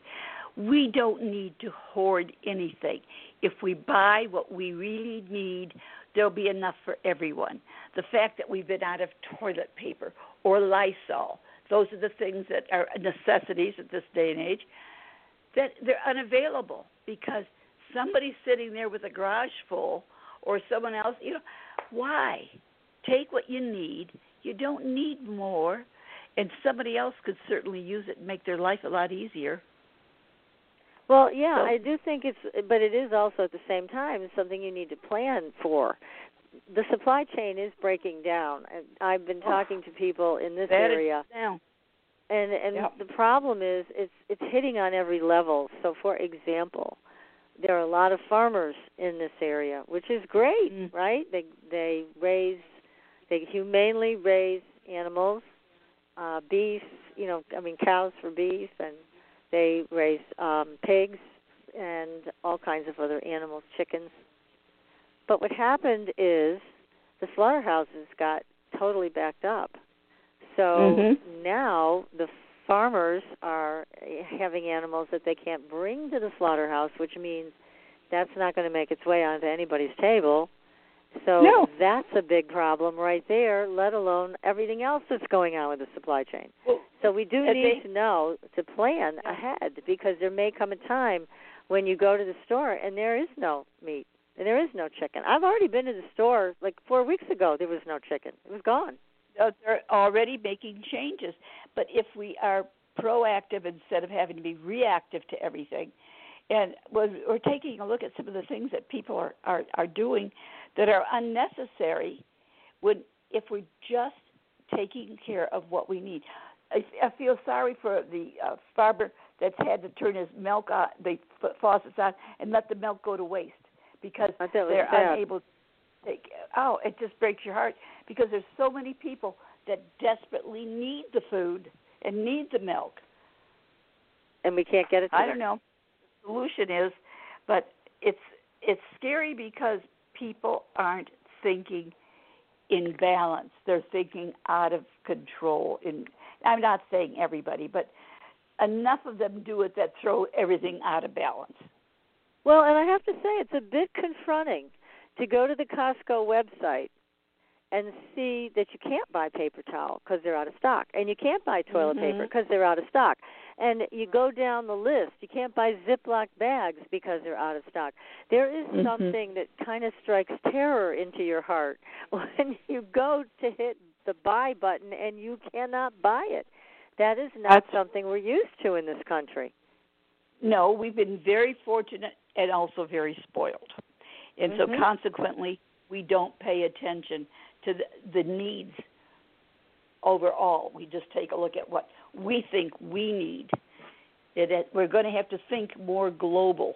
we don't need to hoard anything. If we buy what we really need, there'll be enough for everyone. The fact that we've been out of toilet paper or Lysol, those are the things that are necessities at this day and age, that they're unavailable because somebody's sitting there with a garage full or someone else, you know, why? Take what you need. You don't need more and somebody else could certainly use it and make their life a lot easier. Well, yeah, so, I do think it's, but it is also at the same time something you need to plan for. The supply chain is breaking down. I've been talking to people in this area, now. and and yep. the problem is it's it's hitting on every level. So, for example, there are a lot of farmers in this area, which is great, mm. right? They they raise, they humanely raise animals uh, beef, you know, I mean cows for beef, and they raise um, pigs and all kinds of other animals, chickens. But what happened is the slaughterhouses got totally backed up. So mm-hmm. now the farmers are having animals that they can't bring to the slaughterhouse, which means that's not going to make its way onto anybody's table. So no. that's a big problem right there, let alone everything else that's going on with the supply chain. Well, so we do need they, to know to plan yeah. ahead because there may come a time when you go to the store and there is no meat and there is no chicken. I've already been to the store like 4 weeks ago, there was no chicken. It was gone. Uh, they're already making changes. But if we are proactive instead of having to be reactive to everything, and we're taking a look at some of the things that people are, are, are doing that are unnecessary when if we're just taking care of what we need. I, I feel sorry for the uh, farmer that's had to turn his milk on, the faucets on, and let the milk go to waste because they're bad. unable. To take oh, it just breaks your heart because there's so many people that desperately need the food and need the milk. And we can't get it to I don't know. The solution is but it's it's scary because people aren't thinking in balance. They're thinking out of control. In I'm not saying everybody, but enough of them do it that throw everything out of balance. Well, and I have to say it's a bit confronting to go to the Costco website and see that you can't buy paper towel because they're out of stock, and you can't buy toilet mm-hmm. paper because they're out of stock, and you go down the list, you can't buy Ziploc bags because they're out of stock. There is mm-hmm. something that kind of strikes terror into your heart when you go to hit the buy button and you cannot buy it. That is not That's, something we're used to in this country. No, we've been very fortunate and also very spoiled. And mm-hmm. so consequently, we don't pay attention to the, the needs overall. We just take a look at what we think we need. It, it, we're going to have to think more global.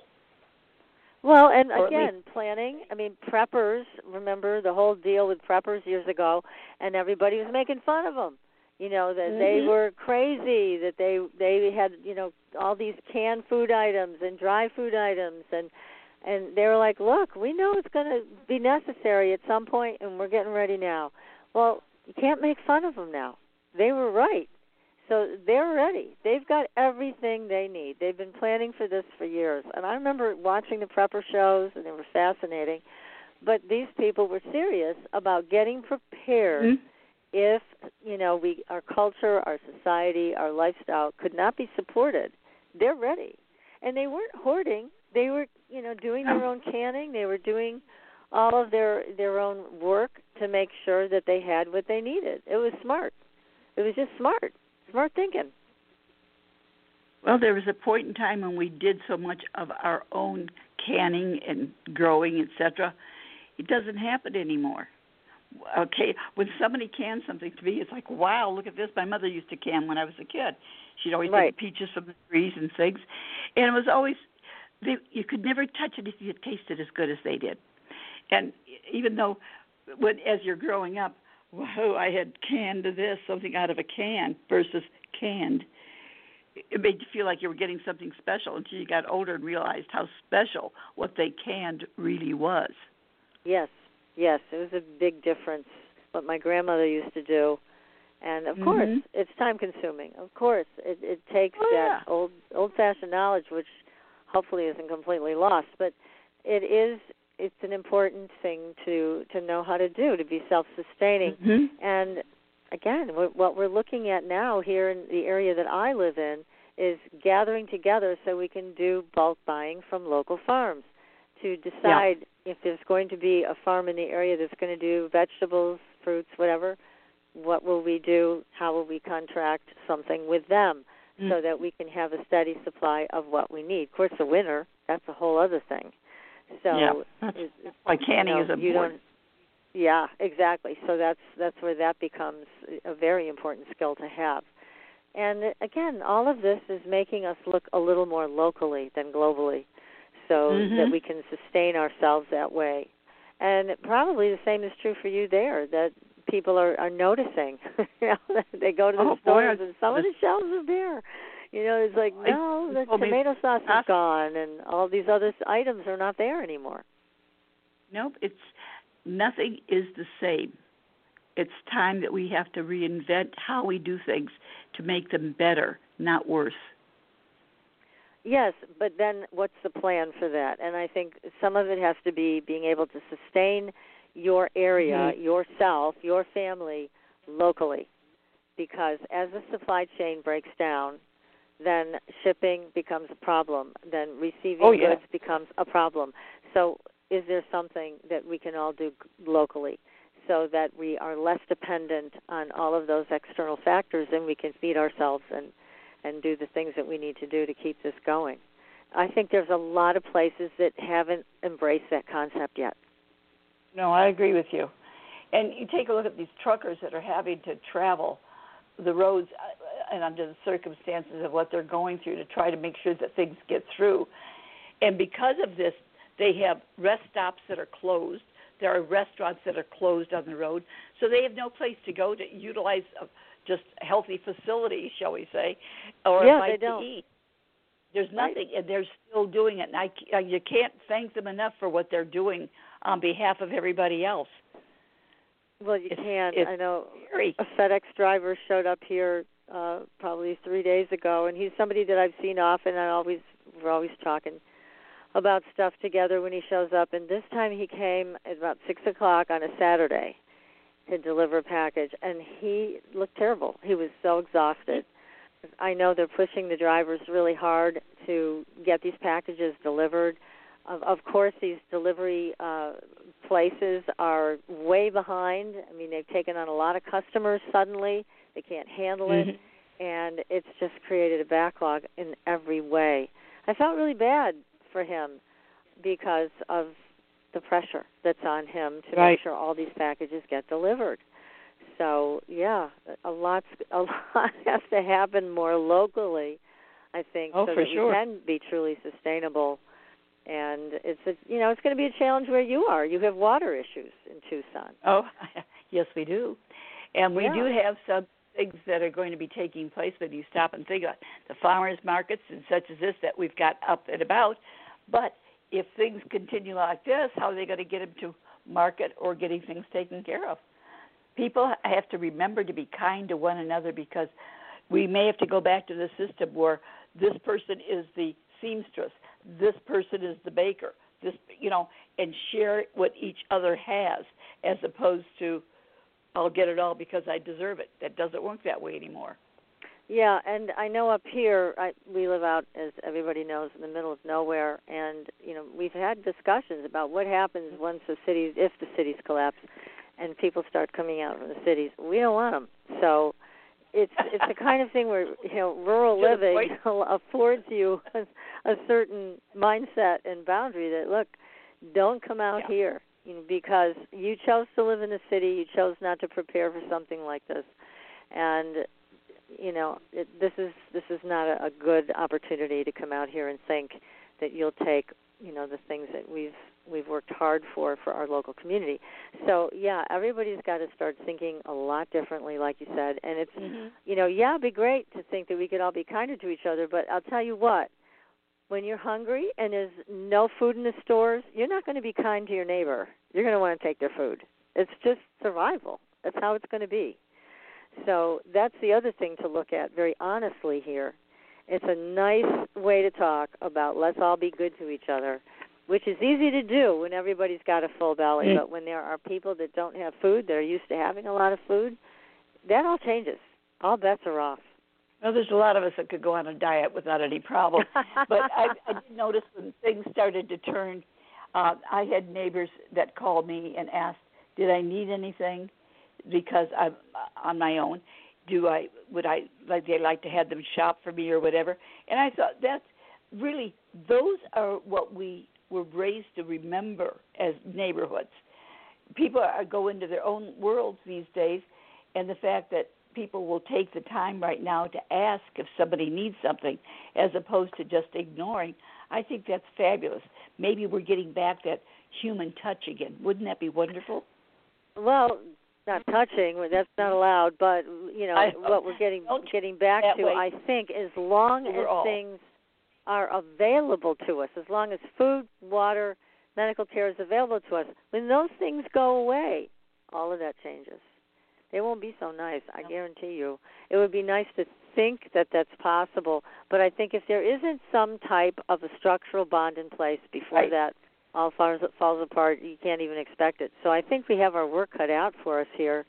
Well, and again, planning. I mean, preppers. Remember the whole deal with preppers years ago, and everybody was making fun of them. You know that mm-hmm. they were crazy. That they they had you know all these canned food items and dry food items, and and they were like, "Look, we know it's going to be necessary at some point, and we're getting ready now." Well, you can't make fun of them now. They were right. So they're ready. They've got everything they need. They've been planning for this for years. And I remember watching the prepper shows, and they were fascinating. But these people were serious about getting prepared. Mm-hmm. If you know, we our culture, our society, our lifestyle could not be supported, they're ready, and they weren't hoarding they were you know doing their own canning. They were doing all of their their own work to make sure that they had what they needed. It was smart. It was just smart smart thinking. Well there was a point in time when we did so much of our own canning and growing etc it doesn't happen anymore. Okay when somebody cans something to me it's like wow look at this. My mother used to can when i was a kid. She'd always right. take peaches from the trees and things. And it was always they, you could never touch it if you tasted as good as they did. And even though, when as you're growing up, whoa, I had canned this, something out of a can versus canned. It made you feel like you were getting something special until you got older and realized how special what they canned really was. Yes, yes, it was a big difference. What my grandmother used to do, and of mm-hmm. course, it's time consuming. Of course, it, it takes oh, that yeah. old old-fashioned knowledge, which hopefully isn't completely lost. But it is it's an important thing to to know how to do to be self-sustaining. Mm-hmm. And again, what we're looking at now here in the area that I live in is gathering together so we can do bulk buying from local farms to decide yeah. if there's going to be a farm in the area that's going to do vegetables, fruits, whatever. What will we do? How will we contract something with them? So that we can have a steady supply of what we need. Of course, the winter, that's a whole other thing. So yeah, that's why canning you know, is important. Yeah, exactly. So that's that's where that becomes a very important skill to have. And again, all of this is making us look a little more locally than globally, so mm-hmm. that we can sustain ourselves that way. And probably the same is true for you there. That people are are noticing. you know, they go to the oh, stores boy, and some of the shelves are bare. You know, it's like no, the tomato sauce is gone, and all these other items are not there anymore. Nope, it's nothing is the same. It's time that we have to reinvent how we do things to make them better, not worse. Yes, but then what's the plan for that? And I think some of it has to be being able to sustain your area, mm-hmm. yourself, your family locally. Because as the supply chain breaks down, then shipping becomes a problem. Then receiving oh, yeah. goods becomes a problem. So, is there something that we can all do locally so that we are less dependent on all of those external factors and we can feed ourselves and and do the things that we need to do to keep this going? I think there's a lot of places that haven't embraced that concept yet. No, I agree with you. And you take a look at these truckers that are having to travel the roads uh, uh, and under the circumstances of what they're going through to try to make sure that things get through. And because of this, they have rest stops that are closed There are restaurants that are closed on the road, so they have no place to go to utilize a, just healthy facilities, shall we say, or yeah, they don't. to eat. There's nothing, and they're still doing it. And I, I, uh, you can't thank them enough for what they're doing on behalf of everybody else. Well, you It's- can't. it's I know Very. a FedEx driver showed up here uh probably three days ago, and he's somebody that I've seen often. I always we're always talking about stuff together when he shows up. And this time he came at about six o'clock on a Saturday to deliver a package, and he looked terrible. He was so exhausted. I know they're pushing the drivers really hard to get these packages delivered. Of, of course, these delivery uh, places are way behind. I mean, they've taken on a lot of customers suddenly. They can't handle it, Mhm. and it's just created a backlog in every way. I felt really bad for him because of the pressure that's on him to Right. make sure all these packages get delivered. So yeah, a lot a lot has to happen more locally, I think, Oh, so for that sure. we can be truly sustainable. And it's a, you know it's going to be a challenge where you are. You have water issues in Tucson. Oh, yes, we do, and we Yeah. do have some things that are going to be taking place. When you stop and think about the farmers markets and such as this that we've got up and about, but if things continue like this, how are they going to get them to market or getting things taken care of? People have to remember to be kind to one another because we may have to go back to the system where this person is the seamstress, this person is the baker, this you know, and share what each other has as opposed to I'll get it all because I deserve it. That doesn't work that way anymore. Yeah, and I know up here I, we live out, as everybody knows, in the middle of nowhere, and you know we've had discussions about what happens once the cities, if the cities collapse, and people start coming out from the cities. We don't want them, so it's it's the kind of thing where you know rural living affords you a, a certain mindset and boundary that look, don't come out Yeah. here you know, because you chose to live in the city, you chose not to prepare for something like this, and you know it, this is this is not a, a good opportunity to come out here and think that you'll take you know the things that we've we've worked hard for for our local community. So yeah, everybody's got to start thinking a lot differently, like you said, and it's Mm-hmm. you know yeah, it'd be great to think that we could all be kinder to each other, but I'll tell you what. When you're hungry and there's no food in the stores, you're not going to be kind to your neighbor. You're going to want to take their food. It's just survival. That's how it's going to be. So that's the other thing to look at very honestly here. It's a nice way to talk about let's all be good to each other, which is easy to do when everybody's got a full belly. Mm. But when there are people that don't have food, that are used to having a lot of food, that all changes. All bets are off. Well, there's a lot of us that could go on a diet without any problem. but I, I did notice when things started to turn, uh, I had neighbors that called me and asked, "Did I need anything?" Because I'm uh, on my own. Do I would I like they like to have them shop for me or whatever? And I thought that's really those are what we were raised to remember as neighborhoods. People are go into their own worlds these days, and the fact that people will take the time right now to ask if somebody needs something as opposed to just ignoring. I think that's fabulous. Maybe we're getting back that human touch again. Wouldn't that be wonderful? Well, not touching, that's not allowed, but you know what we're getting don't getting back to way. I think as long as things are available to us, as long as food, water, medical care is available to us, when those things go away, all of that changes. They won't be so nice, I guarantee you. It would be nice to think that that's possible, but I think if there isn't some type of a structural bond in place before Right. that all falls falls apart, you can't even expect it. So I think we have our work cut out for us here.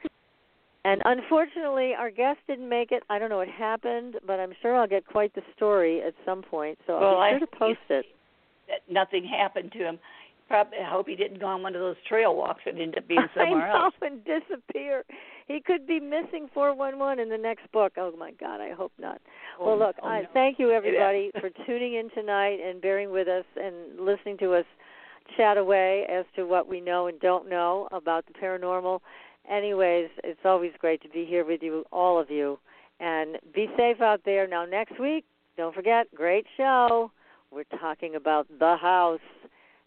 And unfortunately, our guest didn't make it. I don't know what happened, but I'm sure I'll get quite the story at some point. So Well, I'll be sure to post it. That nothing happened to him. Probably, I hope he didn't go on one of those trail walks and end up being I somewhere know else. and disappear. He could be missing 411 in the next book. Oh my God, I hope not. Oh, well, look, oh, I no. thank you everybody for tuning in tonight and bearing with us and listening to us chat away as to what we know and don't know about the paranormal. Anyways, it's always great to be here with you, all of you, and be safe out there. Now, next week, don't forget, great show. We're talking about the house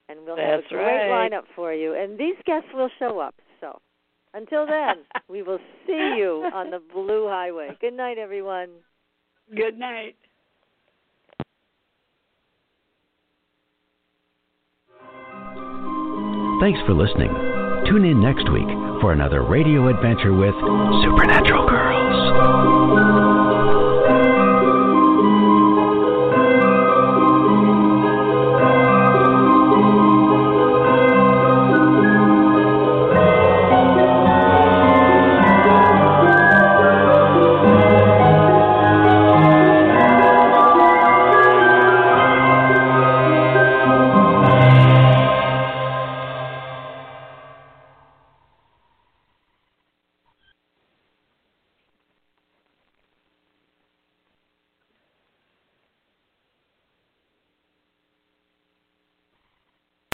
and we'll That's have a great right. lineup for you. And these guests will show up. So until then, we will see you on the Blue Highway. Good night, everyone. Good night. Thanks for listening. Tune in next week for another radio adventure with Supernatural Girlz.